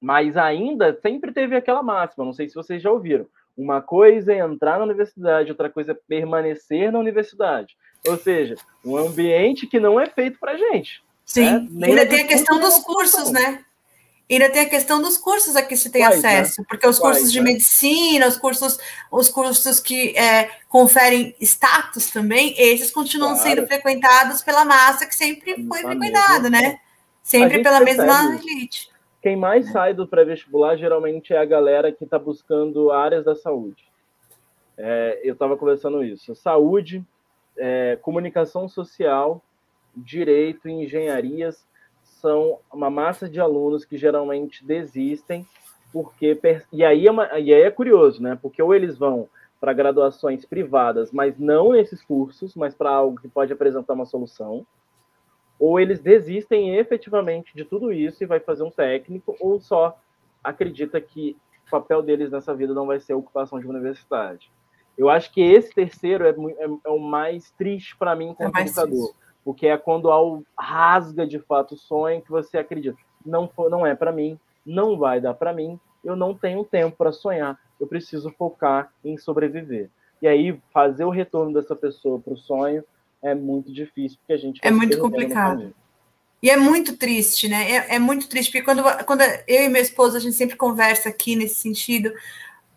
Mas ainda sempre teve aquela máxima, não sei se vocês já ouviram. Uma coisa é entrar na universidade, outra coisa é permanecer na universidade. Ou seja, um ambiente que não é feito para gente. Sim, né? ainda tem a questão dos cursos, né? Ainda tem a questão dos cursos a que se tem Quais, né? acesso, né? porque os cursos Quais, de né? medicina, os cursos, os cursos que é, conferem status também, esses continuam claro. sendo frequentados pela massa que sempre foi frequentada, né? Sempre pela mesma elite quem mais sai do pré-vestibular geralmente é a galera que está buscando áreas da saúde. É, eu estava conversando isso. Saúde, é, comunicação social, direito e engenharias são uma massa de alunos que geralmente desistem porque e aí é, uma, e aí é curioso, né? Porque ou eles vão para graduações privadas, mas não nesses cursos, mas para algo que pode apresentar uma solução, ou eles desistem efetivamente de tudo isso e vai fazer um técnico, ou só acredita que o papel deles nessa vida não vai ser a ocupação de universidade. Eu acho que esse terceiro é, é, é o mais triste para mim como é educador, o que é quando algo rasga de fato o sonho que você acredita. Não, não é para mim, não vai dar para mim, eu não tenho tempo para sonhar, eu preciso focar em sobreviver. E aí, fazer o retorno dessa pessoa para o sonho é muito difícil, porque a gente. É muito complicado. E é muito triste, né? É, é, muito triste, porque quando, quando eu e minha esposa, a gente sempre conversa aqui nesse sentido,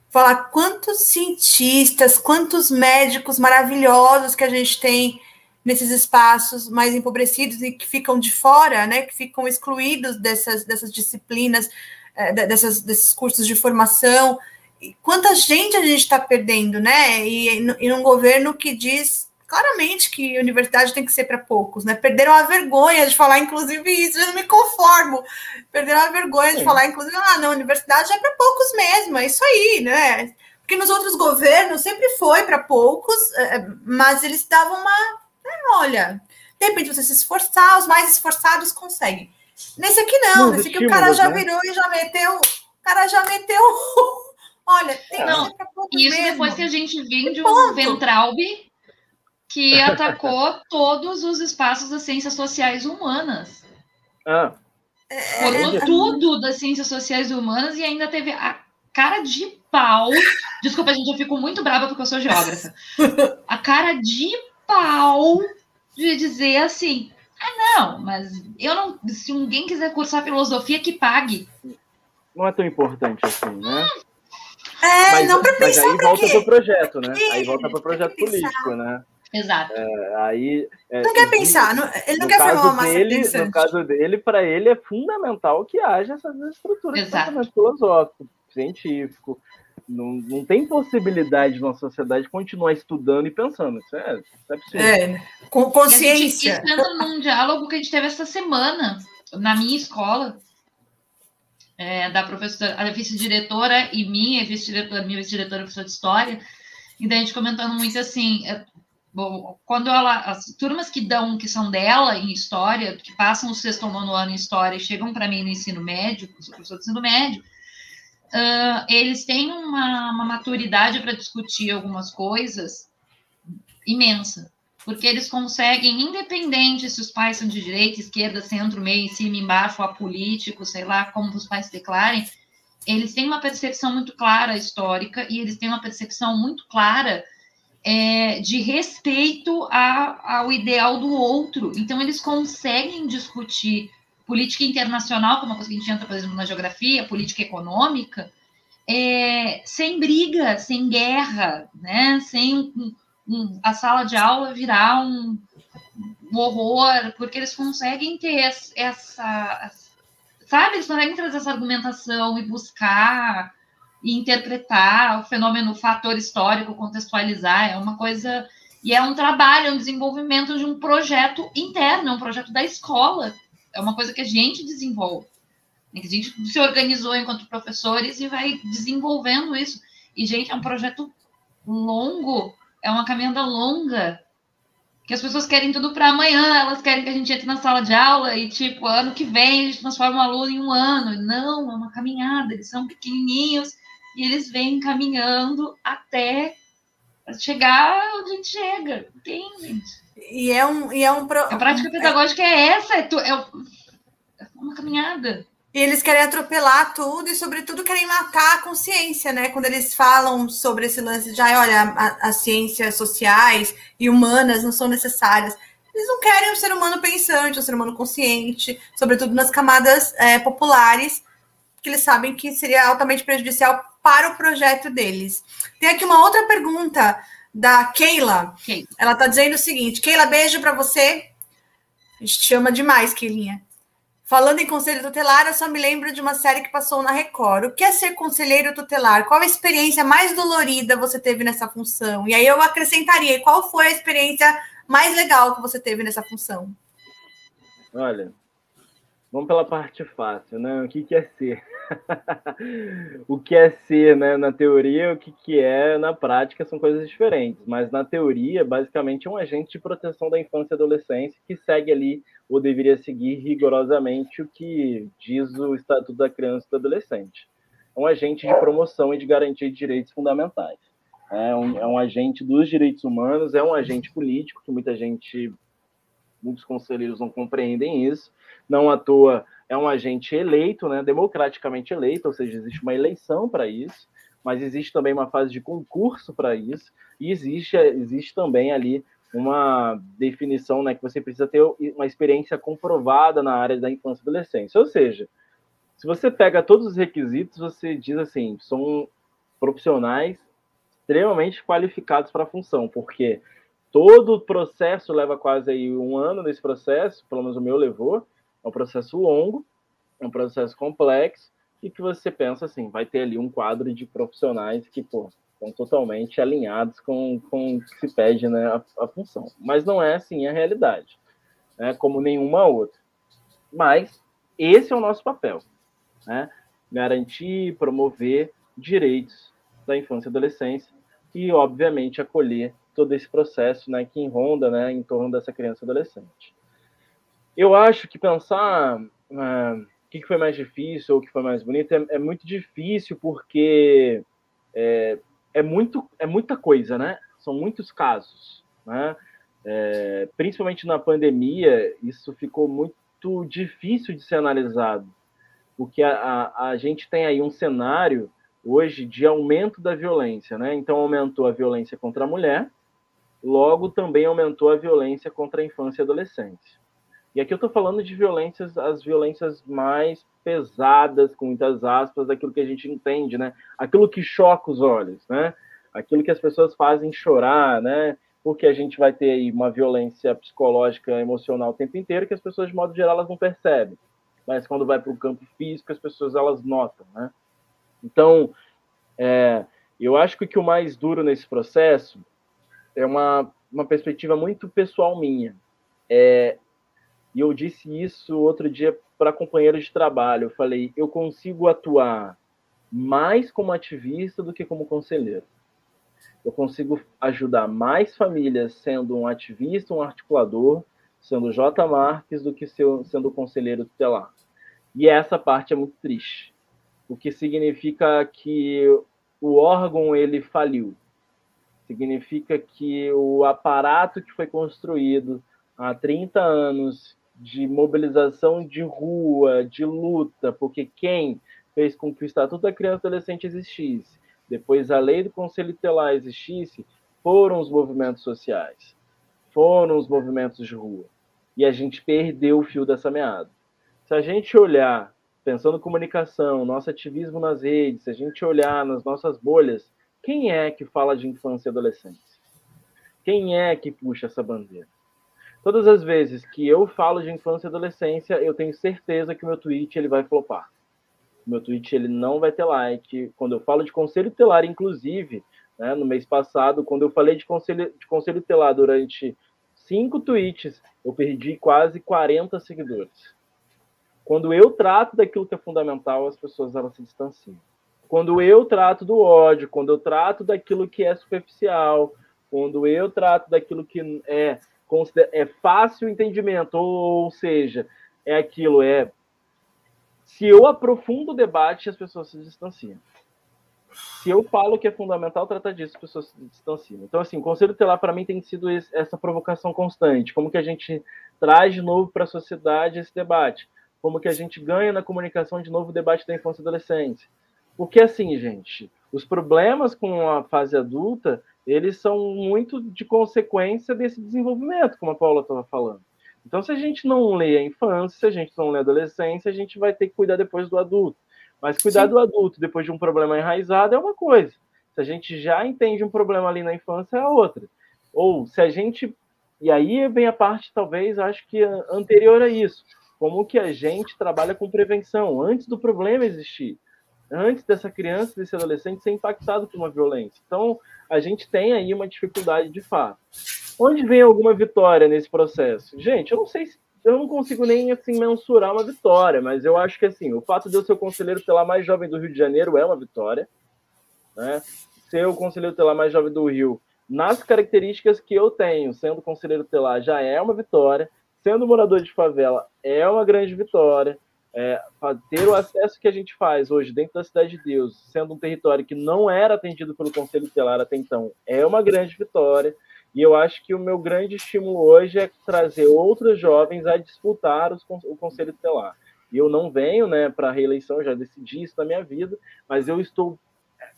falar quantos cientistas, quantos médicos maravilhosos que a gente tem nesses espaços mais empobrecidos e que ficam de fora, né? Que ficam excluídos dessas, dessas disciplinas, é, dessas, desses cursos de formação. E quanta gente a gente está perdendo, né? E, e num governo que diz claramente que a universidade tem que ser para poucos, né? Perderam a vergonha de falar, inclusive, isso, eu não me conformo. Perderam a vergonha Sim. de falar, inclusive, ah, não, a universidade é para poucos mesmo, é isso aí, né? Porque nos outros governos sempre foi para poucos, é, mas eles davam uma. Né, olha, de repente você se esforçar, os mais esforçados conseguem. Nesse aqui não, nesse aqui o cara já né? virou e já meteu. O cara já meteu. <laughs> Olha, tem não, Isso mesmo. depois que a gente vem de um Ventralbe que <laughs> atacou todos os espaços das ciências sociais humanas. Ah. Falou é, tudo das ciências sociais humanas e ainda teve a cara de pau. Desculpa, gente, eu fico muito brava porque eu sou geógrafa. <laughs> A cara de pau de dizer assim: ah, não, mas eu não. Se alguém quiser cursar filosofia, que pague. Não é tão importante assim, né? É, mas, não para pensar. Mas aí volta pro projeto, né? Aí volta pro projeto político, né? Exato. É, aí, é, não quer pensar, não, ele não quer formar uma massa dele, pensante. No caso dele, para ele é fundamental que haja essas estruturas Exato. de pensamento filosófico, científico. Não, não tem possibilidade de uma sociedade continuar estudando e pensando. Isso é, isso é absurdo. É, com consciência. Gente, isso num diálogo que a gente teve essa semana na minha escola. É, da professora, a vice-diretora e minha vice-diretora, minha vice-diretora professora de história, e daí a gente comentando muito assim, é, Bom, quando ela, as turmas que dão, que são dela em história, que passam o sexto ou nono ano em história e chegam para mim no ensino médio, eu sou professor de ensino médio, uh, eles têm uma, uma maturidade para discutir algumas coisas imensa, porque eles conseguem, independente se os pais são de direita, esquerda, centro, meio, em cima, embaixo, apolítico, sei lá, como os pais declarem, eles têm uma percepção muito clara histórica e eles têm uma percepção muito clara é, de respeito a, ao ideal do outro. Então, eles conseguem discutir política internacional, que é uma coisa que a gente entra, por exemplo, na geografia, política econômica, é, sem briga, sem guerra, né? sem um, um, a sala de aula virar um, um, horror, porque eles conseguem ter essa, essa, sabe, eles conseguem trazer essa argumentação e buscar e interpretar o fenômeno, o fator histórico, contextualizar, é uma coisa. E é um trabalho, é um desenvolvimento de um projeto interno, é um projeto da escola. É uma coisa que a gente desenvolve. Né, a gente se organizou enquanto professores e vai desenvolvendo isso. E, gente, é um projeto longo, é uma caminhada longa, que as pessoas querem tudo para amanhã, elas querem que a gente entre na sala de aula e, tipo, ano que vem a gente transforma um aluno em um ano. Não, é uma caminhada, eles são pequenininhos e eles vêm caminhando até chegar onde a gente chega. Tem, gente. E é um. E é um pro... A prática pedagógica é, essa, é, tu, é uma caminhada. E eles querem atropelar tudo e, sobretudo, querem matar a consciência, né? Quando eles falam sobre esse lance de, ah, olha, as ciências sociais e humanas não são necessárias. Eles não querem um ser humano pensante, um ser humano consciente, sobretudo nas camadas é, populares, que eles sabem que seria altamente prejudicial para o projeto deles. Tem aqui uma outra pergunta da Keila. Ela está dizendo o seguinte: Keila, beijo para você. A gente te chama demais, Keilinha. Falando em conselho tutelar, eu só me lembro de uma série que passou na Record. O que é ser conselheiro tutelar? Qual a experiência mais dolorida você teve nessa função? E aí eu acrescentaria: qual foi a experiência mais legal que você teve nessa função? Olha, vamos pela parte fácil, né? O que, que é ser? <laughs> o que é ser né, na teoria o que, que é na prática são coisas diferentes, mas na teoria, basicamente, é um agente de proteção da infância e adolescência que segue ali, ou deveria seguir rigorosamente, o que diz o Estatuto da Criança e do Adolescente. É um agente de promoção e de garantia de direitos fundamentais. É um, é um agente dos direitos humanos, é um agente político, que muita gente muitos conselheiros não compreendem isso. Não à toa é um agente eleito, né, democraticamente eleito, ou seja, existe uma eleição para isso, mas existe também uma fase de concurso para isso, e existe, existe também ali uma definição né, que você precisa ter uma experiência comprovada na área da infância e adolescência. Ou seja, se você pega todos os requisitos, você diz assim, são profissionais extremamente qualificados para a função, porque todo o processo leva quase aí um ano nesse processo, pelo menos o meu levou, é um processo longo, é um processo complexo, e que você pensa assim, vai ter ali um quadro de profissionais que, pô, estão totalmente alinhados com, com o que se pede né, a, a função. Mas não é assim a realidade, né, como nenhuma outra. Mas esse é o nosso papel, né? Garantir, promover direitos da infância e adolescência e, obviamente, acolher todo esse processo né, que enronda né, em torno dessa criança e adolescente. Eu acho que pensar uh, o que foi mais difícil ou o que foi mais bonito é, é muito difícil porque é, é, muito, é muita coisa, né? São muitos casos, né? É, principalmente na pandemia, isso ficou muito difícil de ser analisado, porque a, a, a gente tem aí um cenário hoje de aumento da violência, né? Então aumentou a violência contra a mulher, logo também aumentou a violência contra a infância e adolescência. E aqui eu estou falando de violências, as violências mais pesadas, com muitas aspas, daquilo que a gente entende, né? Aquilo que choca os olhos, né? Aquilo que as pessoas fazem chorar, né? Porque a gente vai ter aí uma violência psicológica, emocional o tempo inteiro que as pessoas, de modo geral, elas não percebem. Mas quando vai para o campo físico, as pessoas elas notam, né? Então, é, eu acho que o que o mais duro nesse processo é uma, uma perspectiva muito pessoal minha. É, e eu disse isso outro dia para companheiros de trabalho. Eu falei: eu consigo atuar mais como ativista do que como conselheiro. Eu consigo ajudar mais famílias sendo um ativista, um articulador, sendo J. Marques, do que sendo conselheiro tutelar. E essa parte é muito triste, o que significa que o órgão ele faliu. Significa que o aparato que foi construído há 30 anos de mobilização de rua, de luta, porque quem fez com que o Estatuto da Criança e Adolescente existisse, depois a lei do Conselho Telar existisse, foram os movimentos sociais, foram os movimentos de rua. E a gente perdeu o fio dessa meada. Se a gente olhar, pensando comunicação, nosso ativismo nas redes, se a gente olhar nas nossas bolhas, quem é que fala de infância e adolescência? Quem é que puxa essa bandeira? Todas as vezes que eu falo de infância e adolescência, eu tenho certeza que o meu tweet ele vai flopar. Meu tweet ele não vai ter like. Quando eu falo de conselho telar, inclusive, né, no mês passado, quando eu falei de conselho, de conselho telar durante cinco tweets, eu perdi quase 40 seguidores. Quando eu trato daquilo que é fundamental, as pessoas elas se distanciam. Quando eu trato do ódio, quando eu trato daquilo que é superficial, quando eu trato daquilo que é é fácil entendimento, ou, seja, é aquilo, é se eu aprofundo o debate, as pessoas se distanciam. Se eu falo que é fundamental tratar disso, as pessoas se distanciam. Então, assim, o Conselho Telar, para mim, tem sido essa provocação constante. Como que a gente traz de novo para a sociedade esse debate? Como que a gente ganha na comunicação de novo o debate da infância e adolescência? Porque, assim, gente, os problemas com a fase adulta, eles são muito de consequência desse desenvolvimento, como a Paula estava falando. Então, se a gente não lê a infância, se a gente não lê a adolescência, a gente vai ter que cuidar depois do adulto. Mas cuidar Sim. do adulto depois de um problema enraizado é uma coisa. Se a gente já entende um problema ali na infância, é outra. Ou se a gente. E aí vem a parte, talvez, acho que anterior a isso. Como que a gente trabalha com prevenção antes do problema existir antes dessa criança, desse adolescente ser impactado por uma violência. Então, a gente tem aí uma dificuldade de fato. Onde vem alguma vitória nesse processo? Gente, eu não sei se eu não consigo nem assim mensurar uma vitória, mas eu acho que assim, o fato de eu ser o conselheiro telar mais jovem do Rio de Janeiro é uma vitória, né? Ser o conselheiro telar mais jovem do Rio, nas características que eu tenho, sendo conselheiro telar, já é uma vitória. Sendo morador de favela, é uma grande vitória é, ter o acesso que a gente faz hoje dentro da Cidade de Deus, sendo um território que não era atendido pelo Conselho Tutelar até então, é uma grande vitória. E eu acho que o meu grande estímulo hoje é trazer outros jovens a disputar os, o Conselho Tutelar. Eu não venho né, para a reeleição, já decidi isso na minha vida, mas eu estou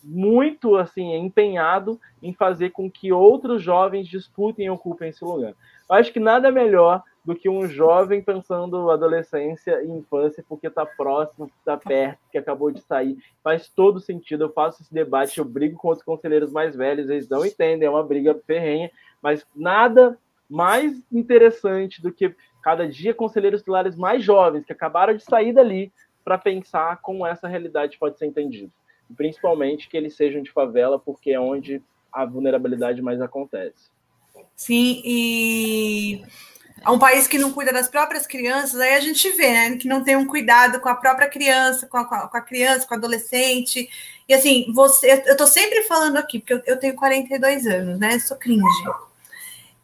muito assim empenhado em fazer com que outros jovens disputem e ocupem esse lugar. Eu acho que nada melhor do que um jovem pensando adolescência e infância, porque está próximo, está perto, que acabou de sair. Faz todo sentido. Eu faço esse debate, eu brigo com os conselheiros mais velhos, eles não entendem, é uma briga ferrenha, mas nada mais interessante do que cada dia conselheiros titulares mais jovens que acabaram de sair dali para pensar como essa realidade pode ser entendida. Principalmente que eles sejam de favela, porque é onde a vulnerabilidade mais acontece. Sim, e a um país que não cuida das próprias crianças, aí a gente vê, né, que não tem um cuidado com a própria criança, com a, com a criança, com o adolescente. E assim, você, eu tô sempre falando aqui, porque eu, eu tenho 42 anos, né? Sou cringe.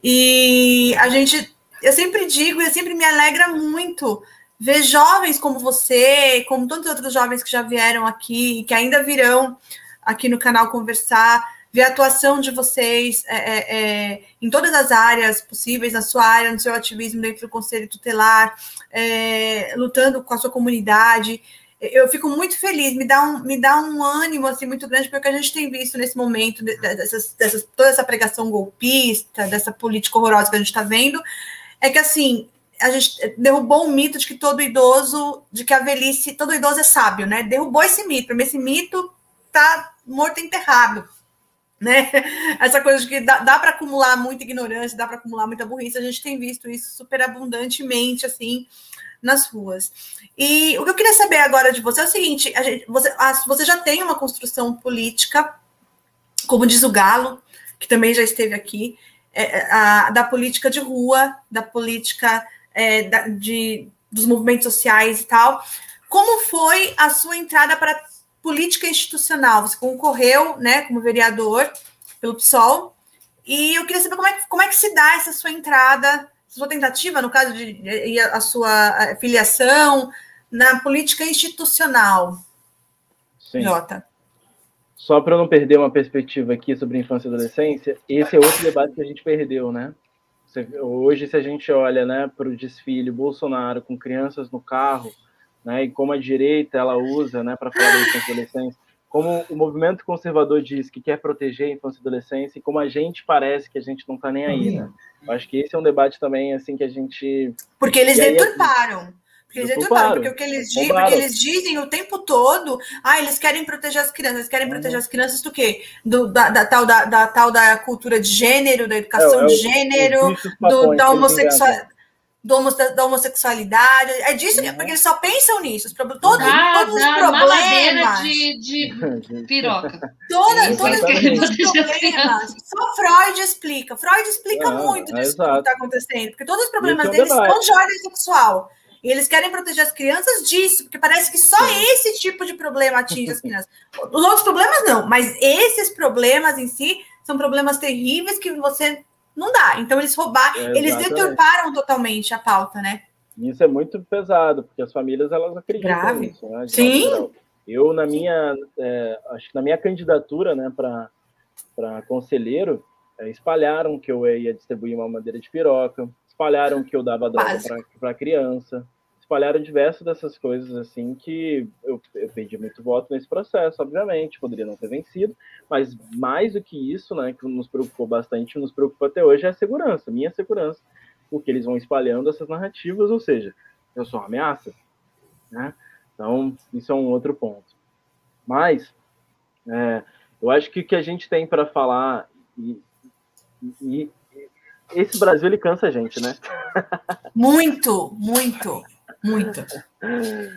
E a gente, eu sempre digo, e sempre me alegra muito ver jovens como você, como tantos outros jovens que já vieram aqui, que ainda virão aqui no canal conversar ver a atuação de vocês é, é, é, em todas as áreas possíveis, na sua área, no seu ativismo dentro do Conselho Tutelar, é, lutando com a sua comunidade. Eu fico muito feliz, me dá um, me dá um ânimo assim, muito grande, porque a gente tem visto nesse momento, dessas, dessas, toda essa pregação golpista, dessa política horrorosa que a gente está vendo, é que assim, a gente derrubou o mito de que todo idoso, de que a velhice, todo idoso é sábio, né? Derrubou esse mito, mim esse mito está morto enterrado né? <laughs> Essa coisa de que dá, dá para acumular muita ignorância, dá para acumular muita burrice, a gente tem visto isso super abundantemente, assim, nas ruas. E o que eu queria saber agora de você é o seguinte: gente, você, você já tem uma construção política, como diz o Galo, que também já esteve aqui, é, é a, da política de rua, da política é, da, de, dos movimentos sociais e tal. Como foi a sua entrada para política institucional. Você concorreu, né, como vereador pelo PSOL. E eu queria saber como é, que, como é que se dá essa sua entrada, sua tentativa, no caso de, de a sua filiação na política institucional. Sim. Jota. Só para não perder uma perspectiva aqui sobre infância e adolescência, esse é outro debate que a gente perdeu, né? Hoje, se a gente olha né, para o desfile Bolsonaro com crianças no carro, né, e como a direita ela usa né, para falar da infância e adolescência, como o movimento conservador diz que quer proteger a infância e adolescência, e como a gente parece que a gente não está nem aí, né? Eu acho que esse é um debate também assim que a gente. Porque eles deturparam. Porque eles deturparam, porque o que eles, dizem, porque eles dizem o tempo todo, ah, eles querem proteger as crianças, eles querem uhum. proteger as crianças do quê? Do, da, da, tal, da, da, tal da cultura de gênero, da educação é, é de gênero, do, da homossexualidade da homossexualidade. É disso que, porque eles só pensam nisso. Todos, todos os problemas. De, de <laughs> piroca. Toda, <laughs> todos os problemas. Só Freud explica. Freud explica muito disso que está acontecendo. Porque todos os problemas é deles são de ordem sexual. E eles querem proteger as crianças disso, porque parece que só Sim. esse tipo de problema atinge as crianças. Os outros problemas não, mas esses problemas em si são problemas terríveis que você não dá. Então eles roubaram, é, eles deturparam totalmente a pauta, né? Isso é muito pesado, porque as famílias elas acreditam Grave. nisso, né? Sim. Eu na minha, é, acho que na minha candidatura, né, para para conselheiro, é, espalharam que eu ia distribuir uma madeira de piroca, espalharam que eu dava droga para criança, espalharam diversas dessas coisas assim que eu, eu perdi muito voto nesse processo, obviamente, poderia não ter vencido, mas mais do que isso, né, que nos preocupou bastante, nos preocupa até hoje é a segurança, minha segurança, porque eles vão espalhando essas narrativas, ou seja, eu sou uma ameaça, né? Então, isso é um outro ponto. Mas, é, eu acho que o que a gente tem para falar e, e, esse Brasil ele cansa a gente, né? Muito, muito. Muito.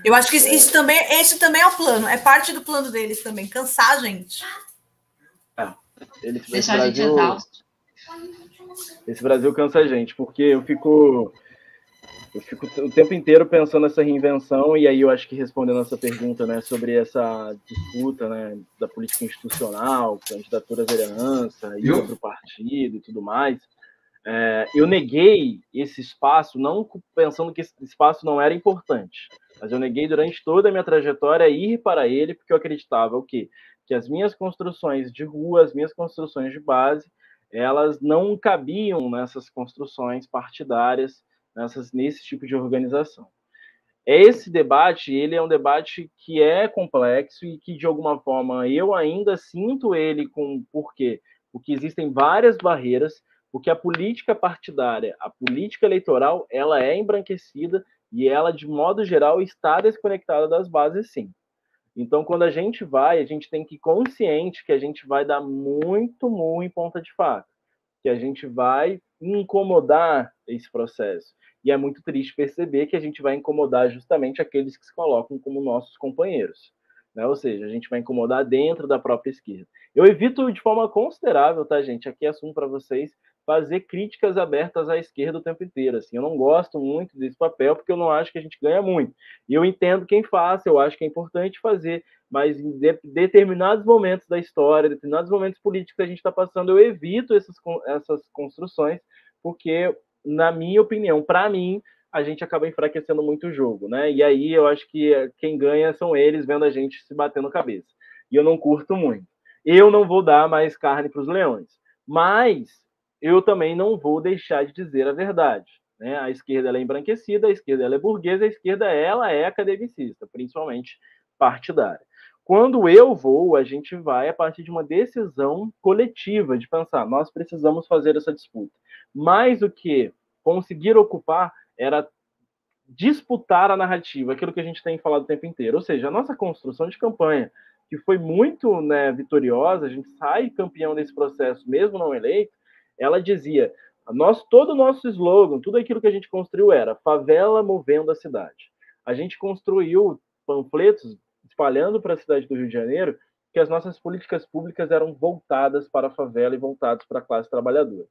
Eu acho que isso também, esse também é o plano, é parte do plano deles também, cansar a gente. É, eles, Deixar a gente exausto. Esse Brasil cansa a gente, porque eu fico eu fico o tempo inteiro pensando nessa reinvenção e aí eu acho que respondendo essa pergunta, né, sobre essa disputa, né, da política institucional, candidatura à vereança, ir para o partido e tudo mais, é, eu neguei esse espaço, não pensando que esse espaço não era importante, mas eu neguei durante toda a minha trajetória ir para ele, porque eu acreditava o quê? Que as minhas construções de rua, as minhas construções de base, elas não cabiam nessas construções partidárias, nessas, nesse tipo de organização. Esse debate, ele é um debate que é complexo e que, de alguma forma, eu ainda sinto ele com... Por quê? Porque existem várias barreiras, porque a política partidária, a política eleitoral, ela é embranquecida e ela, de modo geral, está desconectada das bases, sim. Então, quando a gente vai, a gente tem que ir consciente que a gente vai dar muito murro em ponta de faca, que a gente vai incomodar esse processo. E é muito triste perceber que a gente vai incomodar justamente aqueles que se colocam como nossos companheiros. Né? Ou seja, a gente vai incomodar dentro da própria esquerda. Eu evito de forma considerável, tá, gente? Aqui é assunto para vocês fazer críticas abertas à esquerda o tempo inteiro. Assim, eu não gosto muito desse papel porque eu não acho que a gente ganha muito. E eu entendo quem faz, eu acho que é importante fazer, mas em de, determinados momentos da história, determinados momentos políticos que a gente está passando, eu evito essas, essas construções porque, na minha opinião, para mim, a gente acaba enfraquecendo muito o jogo, né? E aí eu acho que quem ganha são eles vendo a gente se batendo cabeça. E eu não curto muito. Eu não vou dar mais carne para os leões. Mas eu também não vou deixar de dizer a verdade. Né? A esquerda é embranquecida, a esquerda é burguesa, a esquerda ela é academicista, principalmente partidária. Quando eu vou, a gente vai a partir de uma decisão coletiva de pensar, nós precisamos fazer essa disputa. Mais do que conseguir ocupar, era disputar a narrativa, aquilo que a gente tem falado o tempo inteiro. Ou seja, a nossa construção de campanha, que foi muito né, vitoriosa, a gente sai campeão desse processo, mesmo não eleito, ela dizia: nós, todo o nosso slogan, tudo aquilo que a gente construiu era favela movendo a cidade. A gente construiu panfletos espalhando para a cidade do Rio de Janeiro que as nossas políticas públicas eram voltadas para a favela e voltadas para a classe trabalhadora.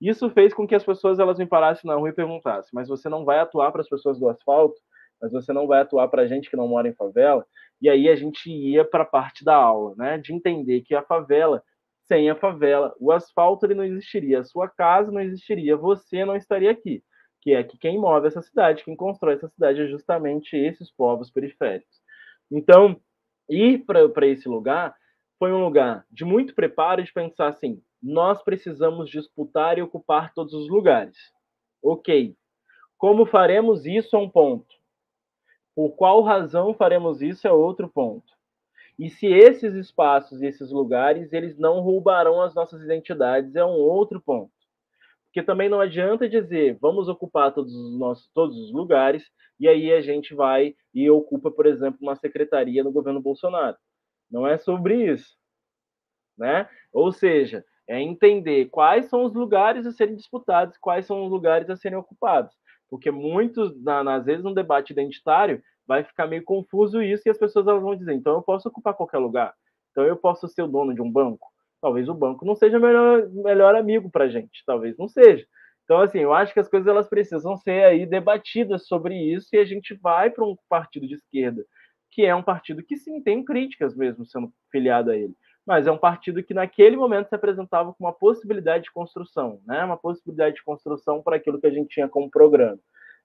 Isso fez com que as pessoas elas me parassem na rua e perguntassem: mas você não vai atuar para as pessoas do asfalto? Mas você não vai atuar para a gente que não mora em favela? E aí a gente ia para a parte da aula, né? De entender que a favela sem a favela. O asfalto ele não existiria, a sua casa não existiria, você não estaria aqui. Que é que quem move essa cidade, quem constrói essa cidade é justamente esses povos periféricos. Então, ir para esse lugar foi um lugar de muito preparo de pensar assim: nós precisamos disputar e ocupar todos os lugares. Ok. Como faremos isso é um ponto. Por qual razão faremos isso é outro ponto. E se esses espaços e esses lugares, eles não roubarão as nossas identidades, é um outro ponto. Porque também não adianta dizer, vamos ocupar todos os nossos todos os lugares, e aí a gente vai e ocupa, por exemplo, uma secretaria no governo Bolsonaro. Não é sobre isso, né? Ou seja, é entender quais são os lugares a serem disputados, quais são os lugares a serem ocupados. Porque muitos, às vezes, no debate identitário, vai ficar meio confuso isso e as pessoas elas vão dizer, então eu posso ocupar qualquer lugar. Então eu posso ser o dono de um banco. Talvez o banco não seja o melhor, melhor amigo para a gente, talvez não seja. Então, assim, eu acho que as coisas elas precisam ser aí debatidas sobre isso e a gente vai para um partido de esquerda, que é um partido que sim tem críticas mesmo sendo filiado a ele, mas é um partido que naquele momento se apresentava com uma possibilidade de construção, né? Uma possibilidade de construção para aquilo que a gente tinha como programa.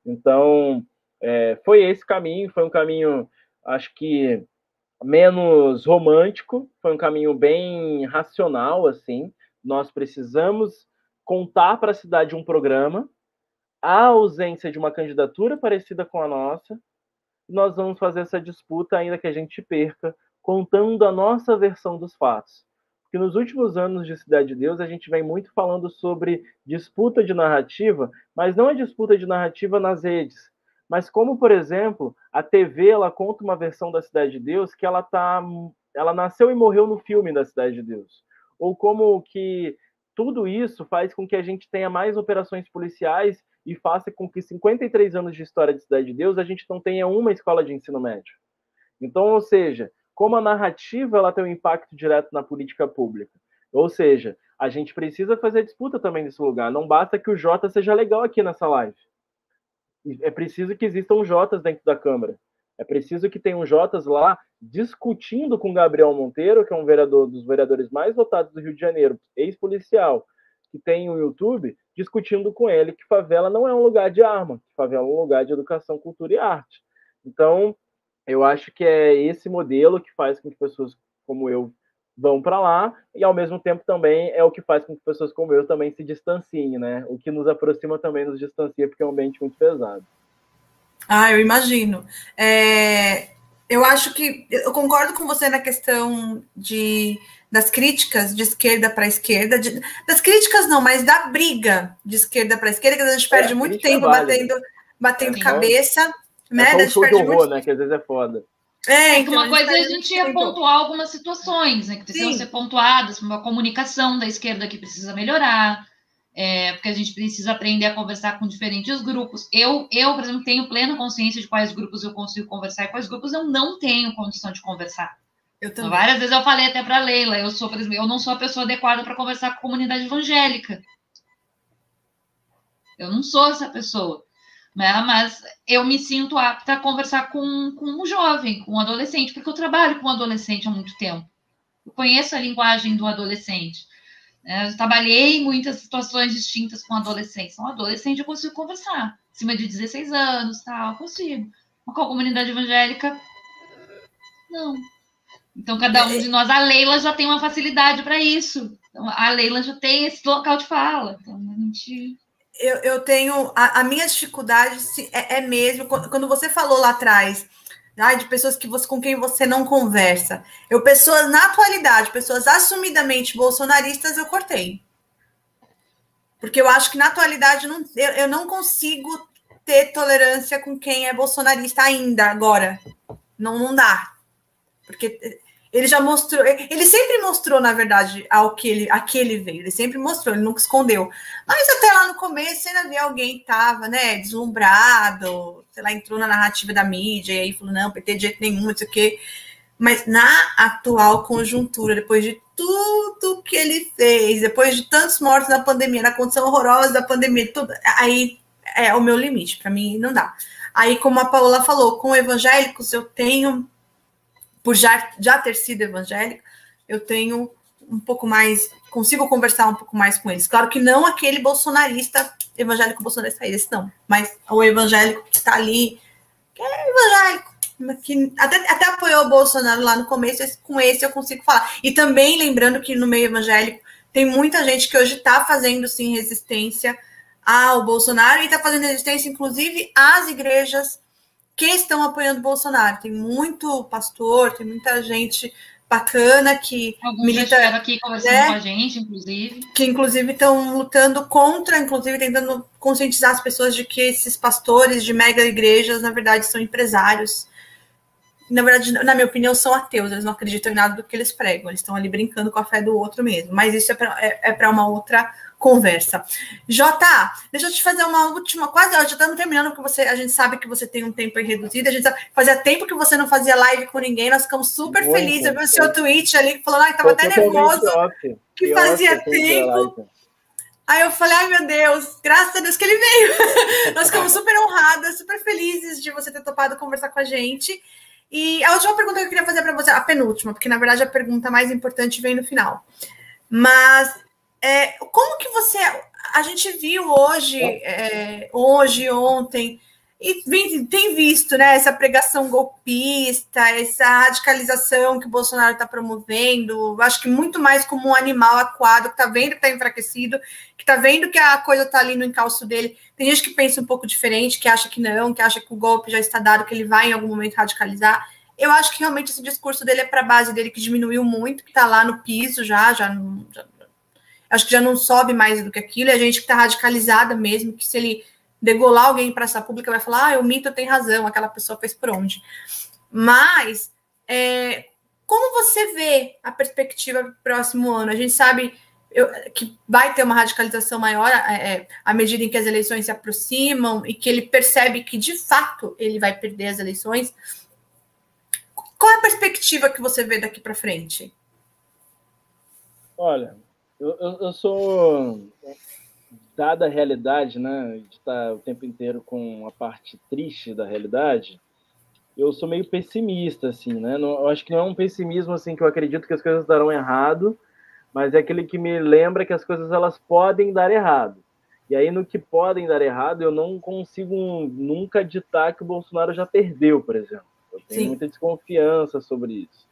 Então, é, foi esse caminho, foi um caminho, acho que menos romântico, foi um caminho bem racional, assim. Nós precisamos contar para a cidade um programa, a ausência de uma candidatura parecida com a nossa, nós vamos fazer essa disputa, ainda que a gente perca, contando a nossa versão dos fatos. Porque nos últimos anos de Cidade de Deus, a gente vem muito falando sobre disputa de narrativa, mas não é disputa de narrativa nas redes, mas como, por exemplo, a TV ela conta uma versão da Cidade de Deus que ela tá ela nasceu e morreu no filme da Cidade de Deus. Ou como que tudo isso faz com que a gente tenha mais operações policiais e faça com que 53 anos de história de Cidade de Deus a gente não tenha uma escola de ensino médio. Então, ou seja, como a narrativa ela tem um impacto direto na política pública. Ou seja, a gente precisa fazer disputa também nesse lugar. Não basta que o Jota seja legal aqui nessa live é preciso que existam Jotas dentro da Câmara. É preciso que tenham Jotas lá discutindo com Gabriel Monteiro, que é um vereador dos vereadores mais votados do Rio de Janeiro, ex-policial, que tem o um YouTube, discutindo com ele que favela não é um lugar de arma, que favela é um lugar de educação, cultura e arte. Então, eu acho que é esse modelo que faz com que pessoas como eu vão para lá e ao mesmo tempo também é o que faz com que pessoas como eu também se distanciem, né? O que nos aproxima também nos distancia porque é um ambiente muito pesado. Ah, eu imagino. É, eu acho que eu concordo com você na questão de das críticas de esquerda para esquerda, de, das críticas não, mas da briga de esquerda para esquerda, que a gente perde é, muito tempo é batendo, batendo é, cabeça, é né? É um show de horror, muito... né? Que às vezes é foda. É, então, uma coisa é a gente ia pontuar algumas situações, né, que precisam Sim. ser pontuadas, uma comunicação da esquerda que precisa melhorar, é, porque a gente precisa aprender a conversar com diferentes grupos. Eu, eu, por exemplo, tenho plena consciência de quais grupos eu consigo conversar e quais grupos eu não tenho condição de conversar. Eu também. Várias vezes eu falei até para Leila, eu sou, por exemplo, eu não sou a pessoa adequada para conversar com a comunidade evangélica. Eu não sou essa pessoa né? Mas eu me sinto apta a conversar com, com um jovem, com um adolescente, porque eu trabalho com um adolescente há muito tempo. Eu conheço a linguagem do adolescente. Né? Eu trabalhei em muitas situações distintas com adolescentes. Um adolescente eu consigo conversar, acima de 16 anos, tal, consigo. Mas com a comunidade evangélica, não. Então, cada um de nós, a Leila já tem uma facilidade para isso. Então, a Leila já tem esse local de fala. Então, a gente eu, eu tenho. A, a minha dificuldade é, é, mesmo. Quando você falou lá atrás, de pessoas que você, com quem você não conversa. Eu, pessoas na atualidade, pessoas assumidamente bolsonaristas, eu cortei. Porque eu acho que na atualidade não, eu, eu não consigo ter tolerância com quem é bolsonarista ainda, agora. Não, não dá. Porque ele já mostrou, ele sempre mostrou, na verdade, ao que ele, a que ele veio, ele sempre mostrou, ele nunca escondeu. Mas até lá no começo, ainda via alguém que estava, né, deslumbrado, sei lá, entrou na narrativa da mídia e aí falou, não, PT de jeito nenhum, não sei o quê. Mas na atual conjuntura, depois de tudo que ele fez, depois de tantos mortos na pandemia, na condição horrorosa da pandemia, tudo, aí é o meu limite, para mim não dá. Aí, como a Paola falou, com evangélicos eu tenho por já, já ter sido evangélica, eu tenho um pouco mais, consigo conversar um pouco mais com eles. Claro que não aquele bolsonarista, evangélico bolsonarista, esse não, mas o evangélico que está ali, que é evangélico, que até, até apoiou o Bolsonaro lá no começo, com esse eu consigo falar. E também lembrando que no meio evangélico tem muita gente que hoje está fazendo sim resistência ao Bolsonaro e está fazendo resistência, inclusive, às igrejas que estão apoiando o Bolsonaro. Tem muito pastor, tem muita gente bacana que Alguns milita aqui conversando né, com a gente, inclusive. Que inclusive estão lutando contra, inclusive tentando conscientizar as pessoas de que esses pastores de mega igrejas, na verdade, são empresários. Na verdade, na minha opinião, são ateus, eles não acreditam em nada do que eles pregam, eles estão ali brincando com a fé do outro mesmo. Mas isso é para é, é uma outra conversa. Jota, deixa eu te fazer uma última, quase, já estamos terminando, porque você, a gente sabe que você tem um tempo reduzido, a gente sabe, fazia tempo que você não fazia live com ninguém, nós ficamos super Muito felizes, eu vi o seu tweet ali, falando, ah, estava até nervoso, que fazia tempo. Aí eu falei, ai meu Deus, graças a Deus que ele veio. <laughs> nós ficamos super honradas, super felizes de você ter topado conversar com a gente. E a última pergunta que eu queria fazer para você, a penúltima, porque na verdade a pergunta mais importante vem no final. Mas é, como que você. A gente viu hoje, é, hoje, ontem, e vem, tem visto né, essa pregação golpista, essa radicalização que o Bolsonaro está promovendo, acho que muito mais como um animal aquado, que está vendo que está enfraquecido, que está vendo que a coisa está ali no encalço dele. Tem gente que pensa um pouco diferente, que acha que não, que acha que o golpe já está dado, que ele vai em algum momento radicalizar. Eu acho que realmente esse discurso dele é para a base dele, que diminuiu muito, que está lá no piso já, já, já acho que já não sobe mais do que aquilo, e a gente que está radicalizada mesmo, que se ele degolar alguém para essa pública, vai falar, ah, o mito tem razão, aquela pessoa fez por onde. Mas, é, como você vê a perspectiva para o próximo ano? A gente sabe eu, que vai ter uma radicalização maior é, é, à medida em que as eleições se aproximam e que ele percebe que, de fato, ele vai perder as eleições. Qual é a perspectiva que você vê daqui para frente? Olha, eu, eu, eu sou, dada a realidade, né, de estar o tempo inteiro com a parte triste da realidade, eu sou meio pessimista, assim, né? Não, eu acho que não é um pessimismo, assim, que eu acredito que as coisas darão errado, mas é aquele que me lembra que as coisas, elas podem dar errado. E aí, no que podem dar errado, eu não consigo nunca ditar que o Bolsonaro já perdeu, por exemplo. Eu tenho Sim. muita desconfiança sobre isso.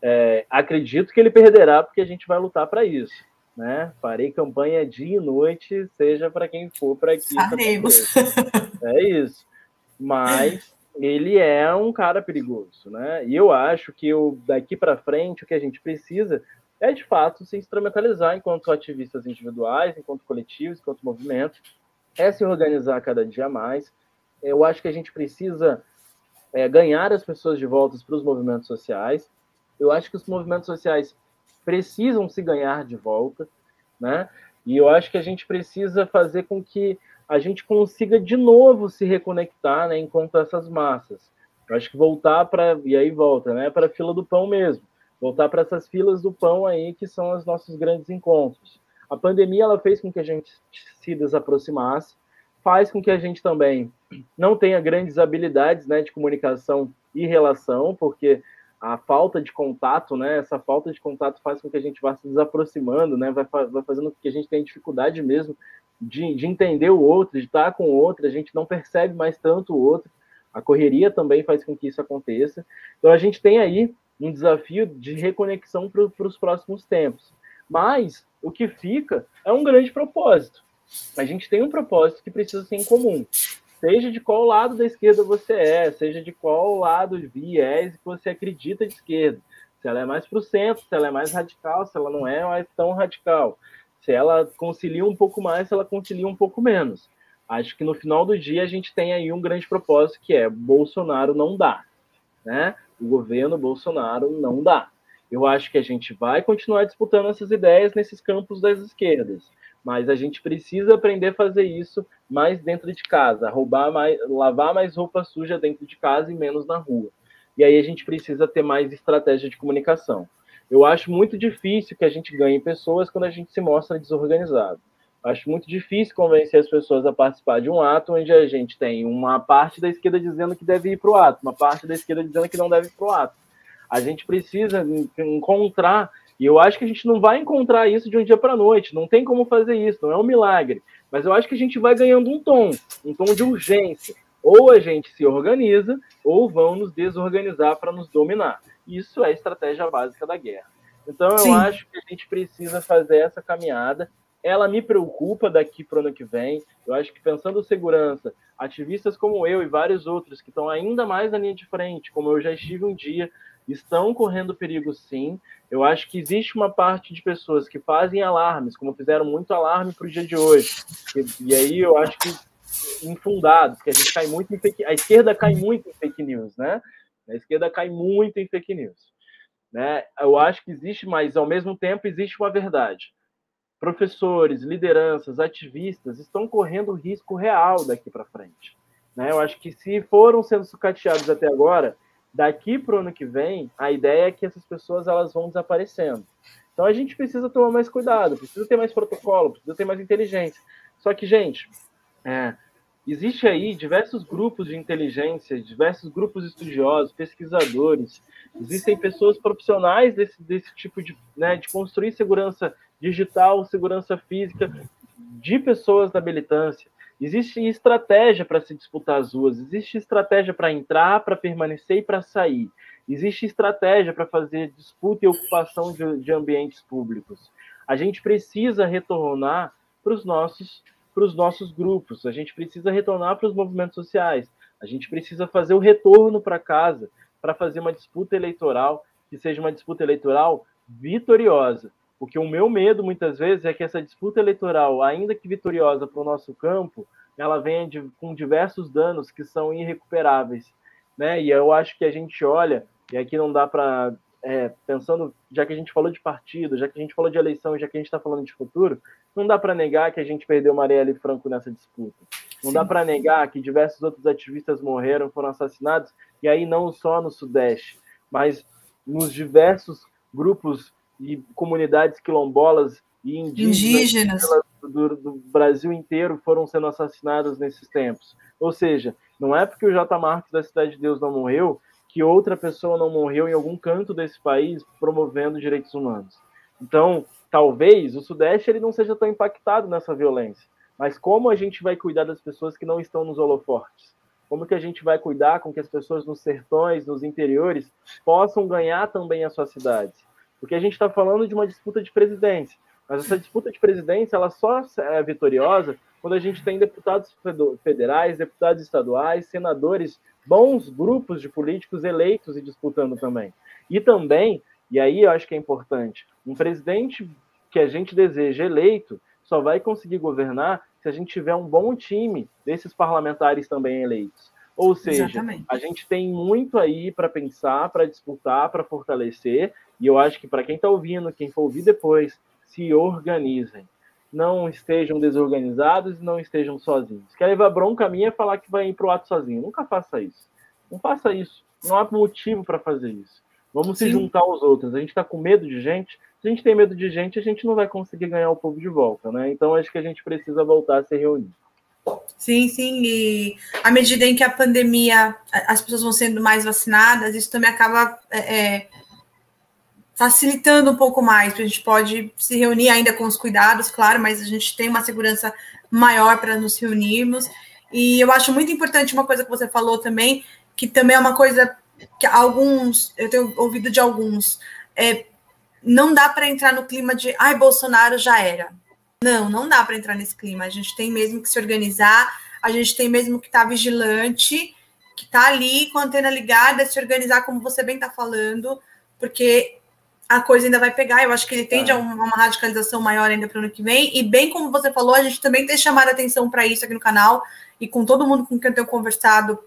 É, acredito que ele perderá porque a gente vai lutar para isso. Né? Farei campanha dia e noite, seja para quem for para aqui. Faremos. É isso. Mas ele é um cara perigoso, né? E eu acho que o, daqui para frente o que a gente precisa é de fato se instrumentalizar enquanto ativistas individuais, enquanto coletivos, enquanto movimentos, é se organizar cada dia mais. Eu acho que a gente precisa é, ganhar as pessoas de volta para os movimentos sociais. Eu acho que os movimentos sociais precisam se ganhar de volta, né? E eu acho que a gente precisa fazer com que a gente consiga de novo se reconectar, né, enquanto essas massas. Eu acho que voltar para e aí volta, né, para a fila do pão mesmo. Voltar para essas filas do pão aí que são os nossos grandes encontros. A pandemia ela fez com que a gente se desaproximasse, faz com que a gente também não tenha grandes habilidades, né, de comunicação e relação, porque a falta de contato, né? Essa falta de contato faz com que a gente vá se desaproximando, né? Vai, vai fazendo com que a gente tenha dificuldade mesmo de, de entender o outro, de estar com o outro, a gente não percebe mais tanto o outro. A correria também faz com que isso aconteça. Então a gente tem aí um desafio de reconexão para os próximos tempos. Mas o que fica é um grande propósito. A gente tem um propósito que precisa ser em comum seja de qual lado da esquerda você é, seja de qual lado viés que você acredita de esquerda. Se ela é mais para o centro, se ela é mais radical, se ela não é mais tão radical. Se ela concilia um pouco mais, se ela concilia um pouco menos. Acho que no final do dia a gente tem aí um grande propósito que é Bolsonaro não dá, né? O governo Bolsonaro não dá. Eu acho que a gente vai continuar disputando essas ideias nesses campos das esquerdas mas a gente precisa aprender a fazer isso mais dentro de casa, roubar mais, lavar mais roupa suja dentro de casa e menos na rua. E aí a gente precisa ter mais estratégia de comunicação. Eu acho muito difícil que a gente ganhe pessoas quando a gente se mostra desorganizado. Acho muito difícil convencer as pessoas a participar de um ato onde a gente tem uma parte da esquerda dizendo que deve ir para o ato, uma parte da esquerda dizendo que não deve ir para o ato. A gente precisa encontrar e eu acho que a gente não vai encontrar isso de um dia para a noite, não tem como fazer isso, não é um milagre. Mas eu acho que a gente vai ganhando um tom, um tom de urgência. Ou a gente se organiza, ou vão nos desorganizar para nos dominar. Isso é a estratégia básica da guerra. Então eu Sim. acho que a gente precisa fazer essa caminhada. Ela me preocupa daqui para o ano que vem. Eu acho que pensando segurança, ativistas como eu e vários outros que estão ainda mais na linha de frente, como eu já estive um dia, estão correndo perigo sim. Eu acho que existe uma parte de pessoas que fazem alarmes, como fizeram muito alarme para o dia de hoje. E, e, aí eu acho que infundados, que a gente cai muito em fake, a esquerda cai muito em fake news, né? A esquerda cai muito em fake news, né? Eu acho que existe, mas ao mesmo tempo existe uma verdade. Professores, lideranças, ativistas estão correndo risco real daqui para frente. Né? Eu acho que se foram sendo sucateados até agora, daqui para o ano que vem, a ideia é que essas pessoas elas vão desaparecendo. Então a gente precisa tomar mais cuidado, precisa ter mais protocolo, precisa ter mais inteligência. Só que, gente, é, existe aí diversos grupos de inteligência, diversos grupos estudiosos, pesquisadores, existem pessoas profissionais desse, desse tipo de, né, de construir segurança digital, segurança física, de pessoas da militância. Existe estratégia para se disputar as ruas, existe estratégia para entrar, para permanecer e para sair. Existe estratégia para fazer disputa e ocupação de, de ambientes públicos. A gente precisa retornar para os nossos para os nossos grupos, a gente precisa retornar para os movimentos sociais, a gente precisa fazer o retorno para casa para fazer uma disputa eleitoral que seja uma disputa eleitoral vitoriosa. Porque o meu medo, muitas vezes, é que essa disputa eleitoral, ainda que vitoriosa para o nosso campo, ela venha de, com diversos danos que são irrecuperáveis. Né? E eu acho que a gente olha, e aqui não dá para. É, pensando, já que a gente falou de partido, já que a gente falou de eleição, já que a gente está falando de futuro, não dá para negar que a gente perdeu Marielle Franco nessa disputa. Não Sim. dá para negar que diversos outros ativistas morreram, foram assassinados, e aí não só no Sudeste, mas nos diversos grupos e comunidades quilombolas e indígenas, indígenas. Do, do, Brasil inteiro foram sendo assassinadas nesses tempos. Ou seja, não é porque o J. Marques da Cidade de Deus não morreu que outra pessoa não morreu em algum canto desse país promovendo direitos humanos. Então, talvez o Sudeste ele não seja tão impactado nessa violência, mas como a gente vai cuidar das pessoas que não estão nos holofortes? Como que a gente vai cuidar com que as pessoas nos sertões, nos interiores, possam ganhar também as suas cidades? Porque a gente está falando de uma disputa de presidência. Mas essa disputa de presidência ela só é vitoriosa quando a gente tem deputados federais, deputados estaduais, senadores, bons grupos de políticos eleitos e disputando também. E também, e aí eu acho que é importante, um presidente que a gente deseja eleito só vai conseguir governar se a gente tiver um bom time desses parlamentares também eleitos. Ou seja, Exatamente. a gente tem muito aí para pensar, para disputar, para fortalecer, e eu acho que para quem está ouvindo, quem for ouvir depois, se organizem. Não estejam desorganizados e não estejam sozinhos. Quer levar bronca minha é falar que vai ir para o ato sozinho. Nunca faça isso. Não faça isso. Não há motivo para fazer isso. Vamos Sim. se juntar aos outros. A gente está com medo de gente. Se a gente tem medo de gente, a gente não vai conseguir ganhar o povo de volta, né? Então acho que a gente precisa voltar a se reunir. Sim, sim. E à medida em que a pandemia, as pessoas vão sendo mais vacinadas, isso também acaba é, é facilitando um pouco mais. A gente pode se reunir ainda com os cuidados, claro, mas a gente tem uma segurança maior para nos reunirmos. E eu acho muito importante uma coisa que você falou também, que também é uma coisa que alguns, eu tenho ouvido de alguns, é, não dá para entrar no clima de ai, Bolsonaro já era. Não, não dá para entrar nesse clima. A gente tem mesmo que se organizar, a gente tem mesmo que estar tá vigilante, que está ali com a antena ligada, se organizar, como você bem está falando, porque a coisa ainda vai pegar. Eu acho que ele tende é. a uma radicalização maior ainda para o ano que vem. E bem como você falou, a gente também tem chamado atenção para isso aqui no canal e com todo mundo com quem eu tenho conversado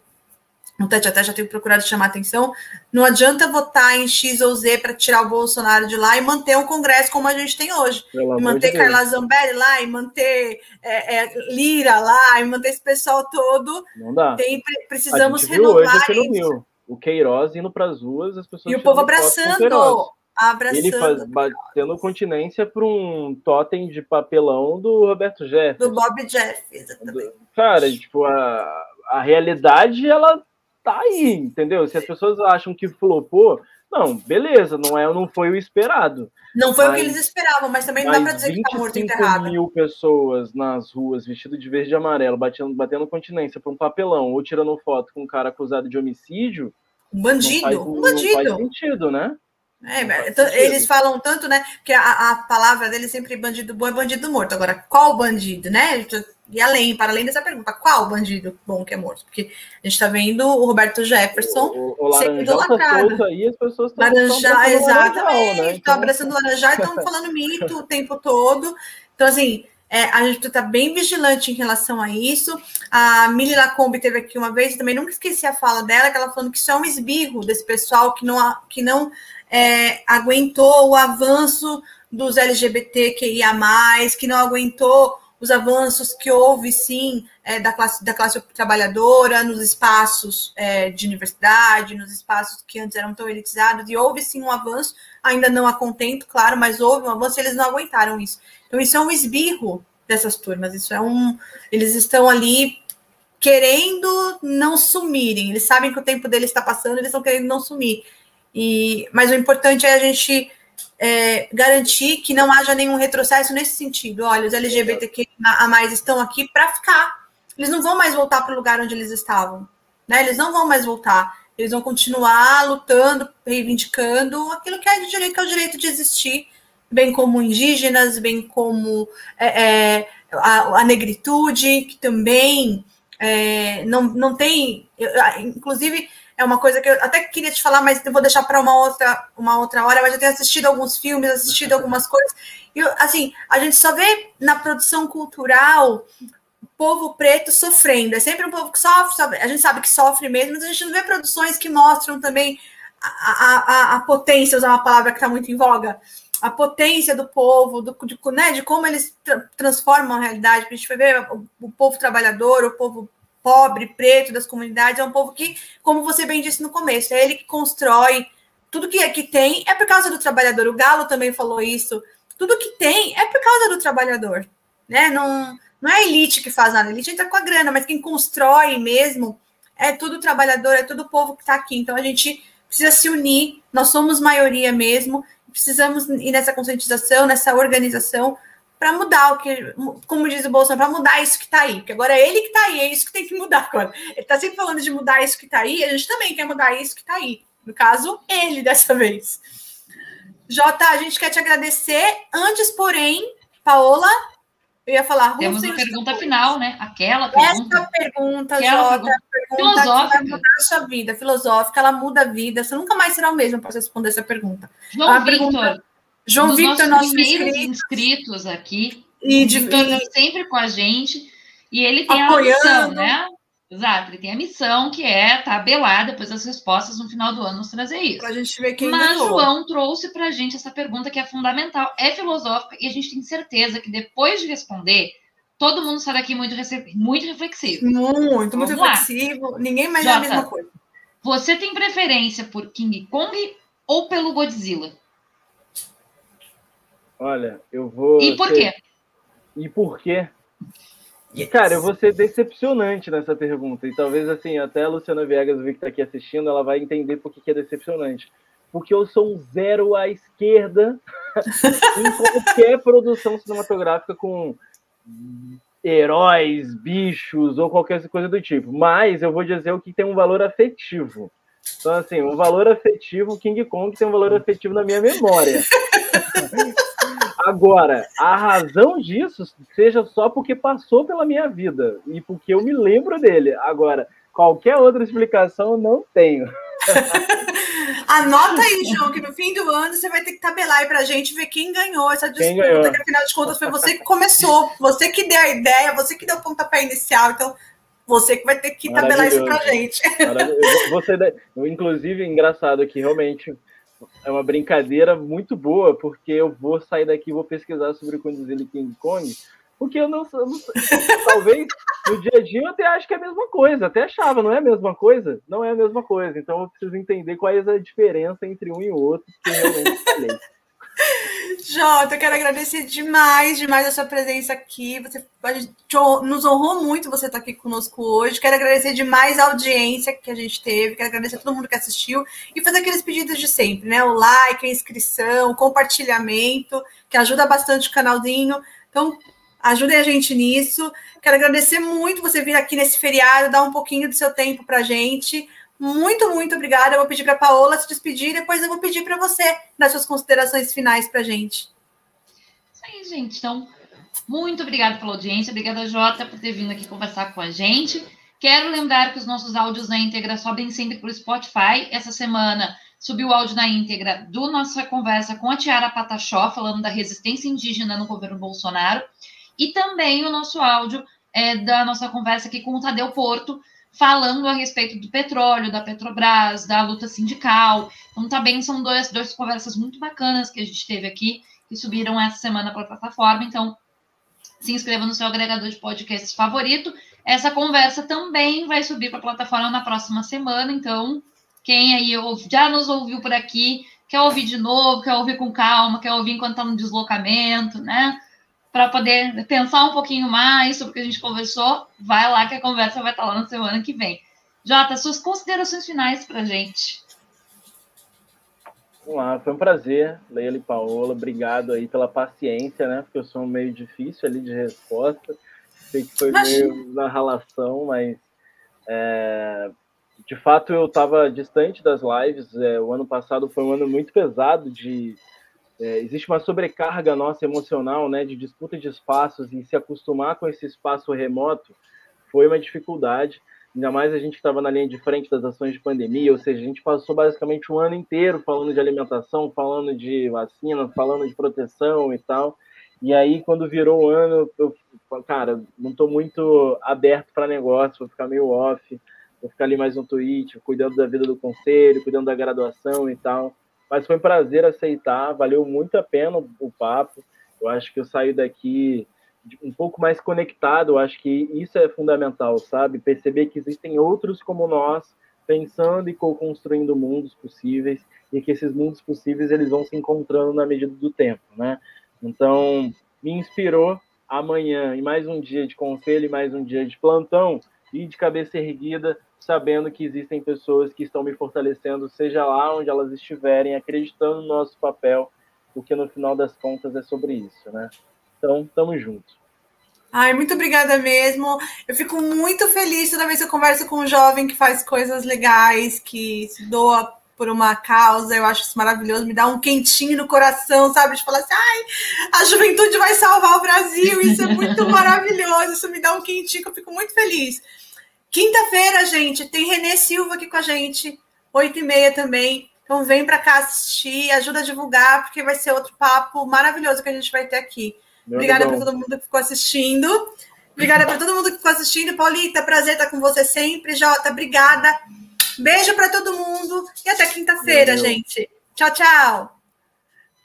no tete até já tenho procurado chamar atenção. Não adianta votar em X ou Z para tirar o Bolsonaro de lá e manter um Congresso como a gente tem hoje. Pelo e manter de Carla Zambelli lá, e manter é, é, Lira lá, e manter esse pessoal todo. Não dá. Tem, precisamos renovar isso. O Queiroz indo para as ruas, as pessoas. E o povo abraçando. Abraçando. Ele faz, batendo continência para um totem de papelão do Roberto Jeff. Do Bob Jeff, exatamente. Cara, tipo, a, a realidade, ela tá aí, entendeu? Se as pessoas acham que flopou, não, beleza, não, é, não foi o esperado. Não foi mas, o que eles esperavam, mas também não dá para dizer que tá morto enterrado. mil pessoas nas ruas vestidas de verde e amarelo, batendo, batendo continência para um papelão ou tirando foto com um cara acusado de homicídio. Um bandido, faz, um bandido. Não faz sentido, né? É, eles falam tanto, né? Que a, a palavra dele sempre bandido bom é bandido morto. Agora, qual bandido, né? E além, para além dessa pergunta, qual bandido bom que é morto? Porque a gente está vendo o Roberto Jefferson o, o, o sendo idolatrado. Tá aí, as pessoas estão Laranjal, exatamente. Estão né? então... abraçando Laranjal e estão falando mito o tempo todo. Então, assim, é, a gente está bem vigilante em relação a isso. A Mili Lacombe teve aqui uma vez, também nunca esqueci a fala dela, que ela falando que isso é um esbirro desse pessoal que não, que não é, aguentou o avanço dos LGBTQIA, que não aguentou os avanços que houve, sim, é, da, classe, da classe trabalhadora, nos espaços é, de universidade, nos espaços que antes eram tão elitizados, e houve sim um avanço, ainda não a contento, claro, mas houve um avanço e eles não aguentaram isso. Então, isso é um esbirro dessas turmas, isso é um. Eles estão ali querendo não sumirem, eles sabem que o tempo deles está passando, eles estão querendo não sumir. E, mas o importante é a gente é, garantir que não haja nenhum retrocesso nesse sentido. Olha, os LGBTQ a mais estão aqui para ficar. Eles não vão mais voltar para o lugar onde eles estavam. Né? Eles não vão mais voltar. Eles vão continuar lutando, reivindicando aquilo que é de direito, que é o direito de existir, bem como indígenas, bem como é, é, a, a, negritude, que também é, não, não tem. Inclusive, é uma coisa que eu até queria te falar, mas eu vou deixar para uma outra, uma outra hora. Mas eu tenho assistido alguns filmes, assistido algumas coisas. E, assim, a gente só vê na produção cultural povo preto sofrendo. É sempre um povo que sofre, a gente sabe que sofre mesmo, mas a gente não vê produções que mostram também a, a, a potência, usar uma palavra que está muito em voga, a potência do povo, do, de, né, de como eles tra transformam a realidade. A gente ver o, o povo trabalhador, o povo pobre, preto das comunidades, é um povo que, como você bem disse no começo, é ele que constrói tudo que, que tem é por causa do trabalhador. O Galo também falou isso. Tudo que tem é por causa do trabalhador, né? Não, não é a elite que faz nada, a elite entra com a grana, mas quem constrói mesmo é tudo trabalhador, é todo o povo que está aqui. Então a gente precisa se unir, nós somos maioria mesmo, precisamos ir nessa conscientização, nessa organização para mudar o que, como diz o Bolsonaro, para mudar isso que está aí. Porque agora é ele que está aí, é isso que tem que mudar agora. Ele está sempre falando de mudar isso que está aí, a gente também quer mudar isso que está aí. No caso, ele <laughs> dessa vez. Jota, a gente quer te agradecer. Antes, porém, Paola, eu ia falar. Temos a pergunta final, né? Aquela pergunta. Essa pergunta, Aquela Jota, pergunta, pergunta filosófica. vai mudar a sua vida, filosófica, ela muda a vida. Você nunca mais será o mesmo para responder essa pergunta. João é Victor. Pergunta... João Victor, nosso primeiros inscritos aqui. E de tá sempre com a gente. E ele tem Apoiando. a missão, né? Exato, ele tem a missão que é tabelar depois das respostas no final do ano nos trazer isso. Para a gente ver quem Mas ganhou. João trouxe para a gente essa pergunta que é fundamental, é filosófica e a gente tem certeza que depois de responder, todo mundo sai daqui muito, muito reflexivo. Muito, muito reflexivo. Ninguém mais Jota, é a mesma coisa. Você tem preferência por King Kong ou pelo Godzilla? Olha, eu vou. E por ser... quê? E por quê? Yes. Cara, eu vou ser decepcionante nessa pergunta. E talvez, assim, até a Luciana Viegas, que está aqui assistindo, ela vai entender por que é decepcionante. Porque eu sou um zero à esquerda <laughs> em qualquer produção cinematográfica com heróis, bichos ou qualquer coisa do tipo. Mas eu vou dizer o que tem um valor afetivo. Então, assim, um valor afetivo, King Kong tem um valor afetivo na minha memória. <laughs> Agora, a razão disso seja só porque passou pela minha vida e porque eu me lembro dele. Agora, qualquer outra explicação eu não tenho. <laughs> Anota aí, João, que no fim do ano você vai ter que tabelar aí pra gente ver quem ganhou essa disputa, ganhou? que afinal de contas foi você que começou, você que deu a ideia, você que deu o pontapé inicial, então você que vai ter que tabelar isso pra gente. Você, inclusive, engraçado que realmente é uma brincadeira muito boa, porque eu vou sair daqui e vou pesquisar sobre o Godzilla e King Kong, porque eu não, eu não <laughs> talvez no dia a dia eu até acho que é a mesma coisa, até achava, não é a mesma coisa? Não é a mesma coisa, então eu preciso entender qual é a diferença entre um e o outro, que realmente falei. Jota, eu quero agradecer demais, demais a sua presença aqui. Você nos honrou muito você estar aqui conosco hoje. Quero agradecer demais a audiência que a gente teve. Quero agradecer a todo mundo que assistiu e fazer aqueles pedidos de sempre, né? O like, a inscrição, o compartilhamento, que ajuda bastante o canalzinho. Então, ajudem a gente nisso. Quero agradecer muito você vir aqui nesse feriado, dar um pouquinho do seu tempo para a gente. Muito, muito obrigada. Eu vou pedir para a Paola se despedir e depois eu vou pedir para você dar suas considerações finais para a gente. Isso aí, gente. Então, muito obrigada pela audiência. Obrigada, Jota, por ter vindo aqui conversar com a gente. Quero lembrar que os nossos áudios na íntegra sobem sempre para o Spotify. Essa semana subiu o áudio na íntegra do nossa conversa com a Tiara Patachó, falando da resistência indígena no governo Bolsonaro. E também o nosso áudio é, da nossa conversa aqui com o Tadeu Porto, falando a respeito do petróleo, da Petrobras, da luta sindical. Então, também são dois, duas conversas muito bacanas que a gente teve aqui, que subiram essa semana para a plataforma. Então, se inscreva no seu agregador de podcasts favorito. Essa conversa também vai subir para a plataforma na próxima semana. Então, quem aí já nos ouviu por aqui, quer ouvir de novo, quer ouvir com calma, quer ouvir enquanto está no deslocamento, né? Para poder pensar um pouquinho mais sobre o que a gente conversou, vai lá que a conversa vai estar lá na semana que vem. Jota, suas considerações finais para a gente. Vamos lá, foi um prazer, Leila e Paola. Obrigado aí pela paciência, né? Porque eu sou meio difícil ali de resposta. Sei que foi meio na relação, mas é, de fato eu estava distante das lives. É, o ano passado foi um ano muito pesado de é, existe uma sobrecarga nossa emocional, né, de disputa de espaços e se acostumar com esse espaço remoto foi uma dificuldade. Ainda mais a gente estava na linha de frente das ações de pandemia, ou seja, a gente passou basicamente um ano inteiro falando de alimentação, falando de vacina, falando de proteção e tal. E aí, quando virou o ano, eu, cara, não estou muito aberto para negócio, vou ficar meio off, vou ficar ali mais no Twitch, cuidando da vida do conselho, cuidando da graduação e tal. Mas foi um prazer aceitar, valeu muito a pena o papo. Eu acho que eu saio daqui um pouco mais conectado, eu acho que isso é fundamental, sabe? Perceber que existem outros como nós, pensando e co-construindo mundos possíveis, e que esses mundos possíveis eles vão se encontrando na medida do tempo, né? Então, me inspirou amanhã, em mais um dia de conselho, e mais um dia de plantão, e de cabeça erguida, sabendo que existem pessoas que estão me fortalecendo, seja lá onde elas estiverem, acreditando no nosso papel, porque no final das contas é sobre isso, né? Então, tamo junto. Ai, muito obrigada mesmo. Eu fico muito feliz toda vez que eu converso com um jovem que faz coisas legais, que se doa por uma causa. Eu acho isso maravilhoso, me dá um quentinho no coração, sabe? De falar assim, ai, a juventude vai salvar o Brasil. Isso é muito <laughs> maravilhoso. Isso me dá um quentinho, que eu fico muito feliz. Quinta-feira, gente, tem Renê Silva aqui com a gente, oito e meia também. Então vem para cá assistir, ajuda a divulgar, porque vai ser outro papo maravilhoso que a gente vai ter aqui. Meu Obrigada para todo mundo que ficou assistindo. Obrigada para todo mundo que ficou assistindo. Paulita, prazer estar com você sempre. Jota, obrigada. Beijo para todo mundo e até quinta-feira, gente. Tchau, tchau.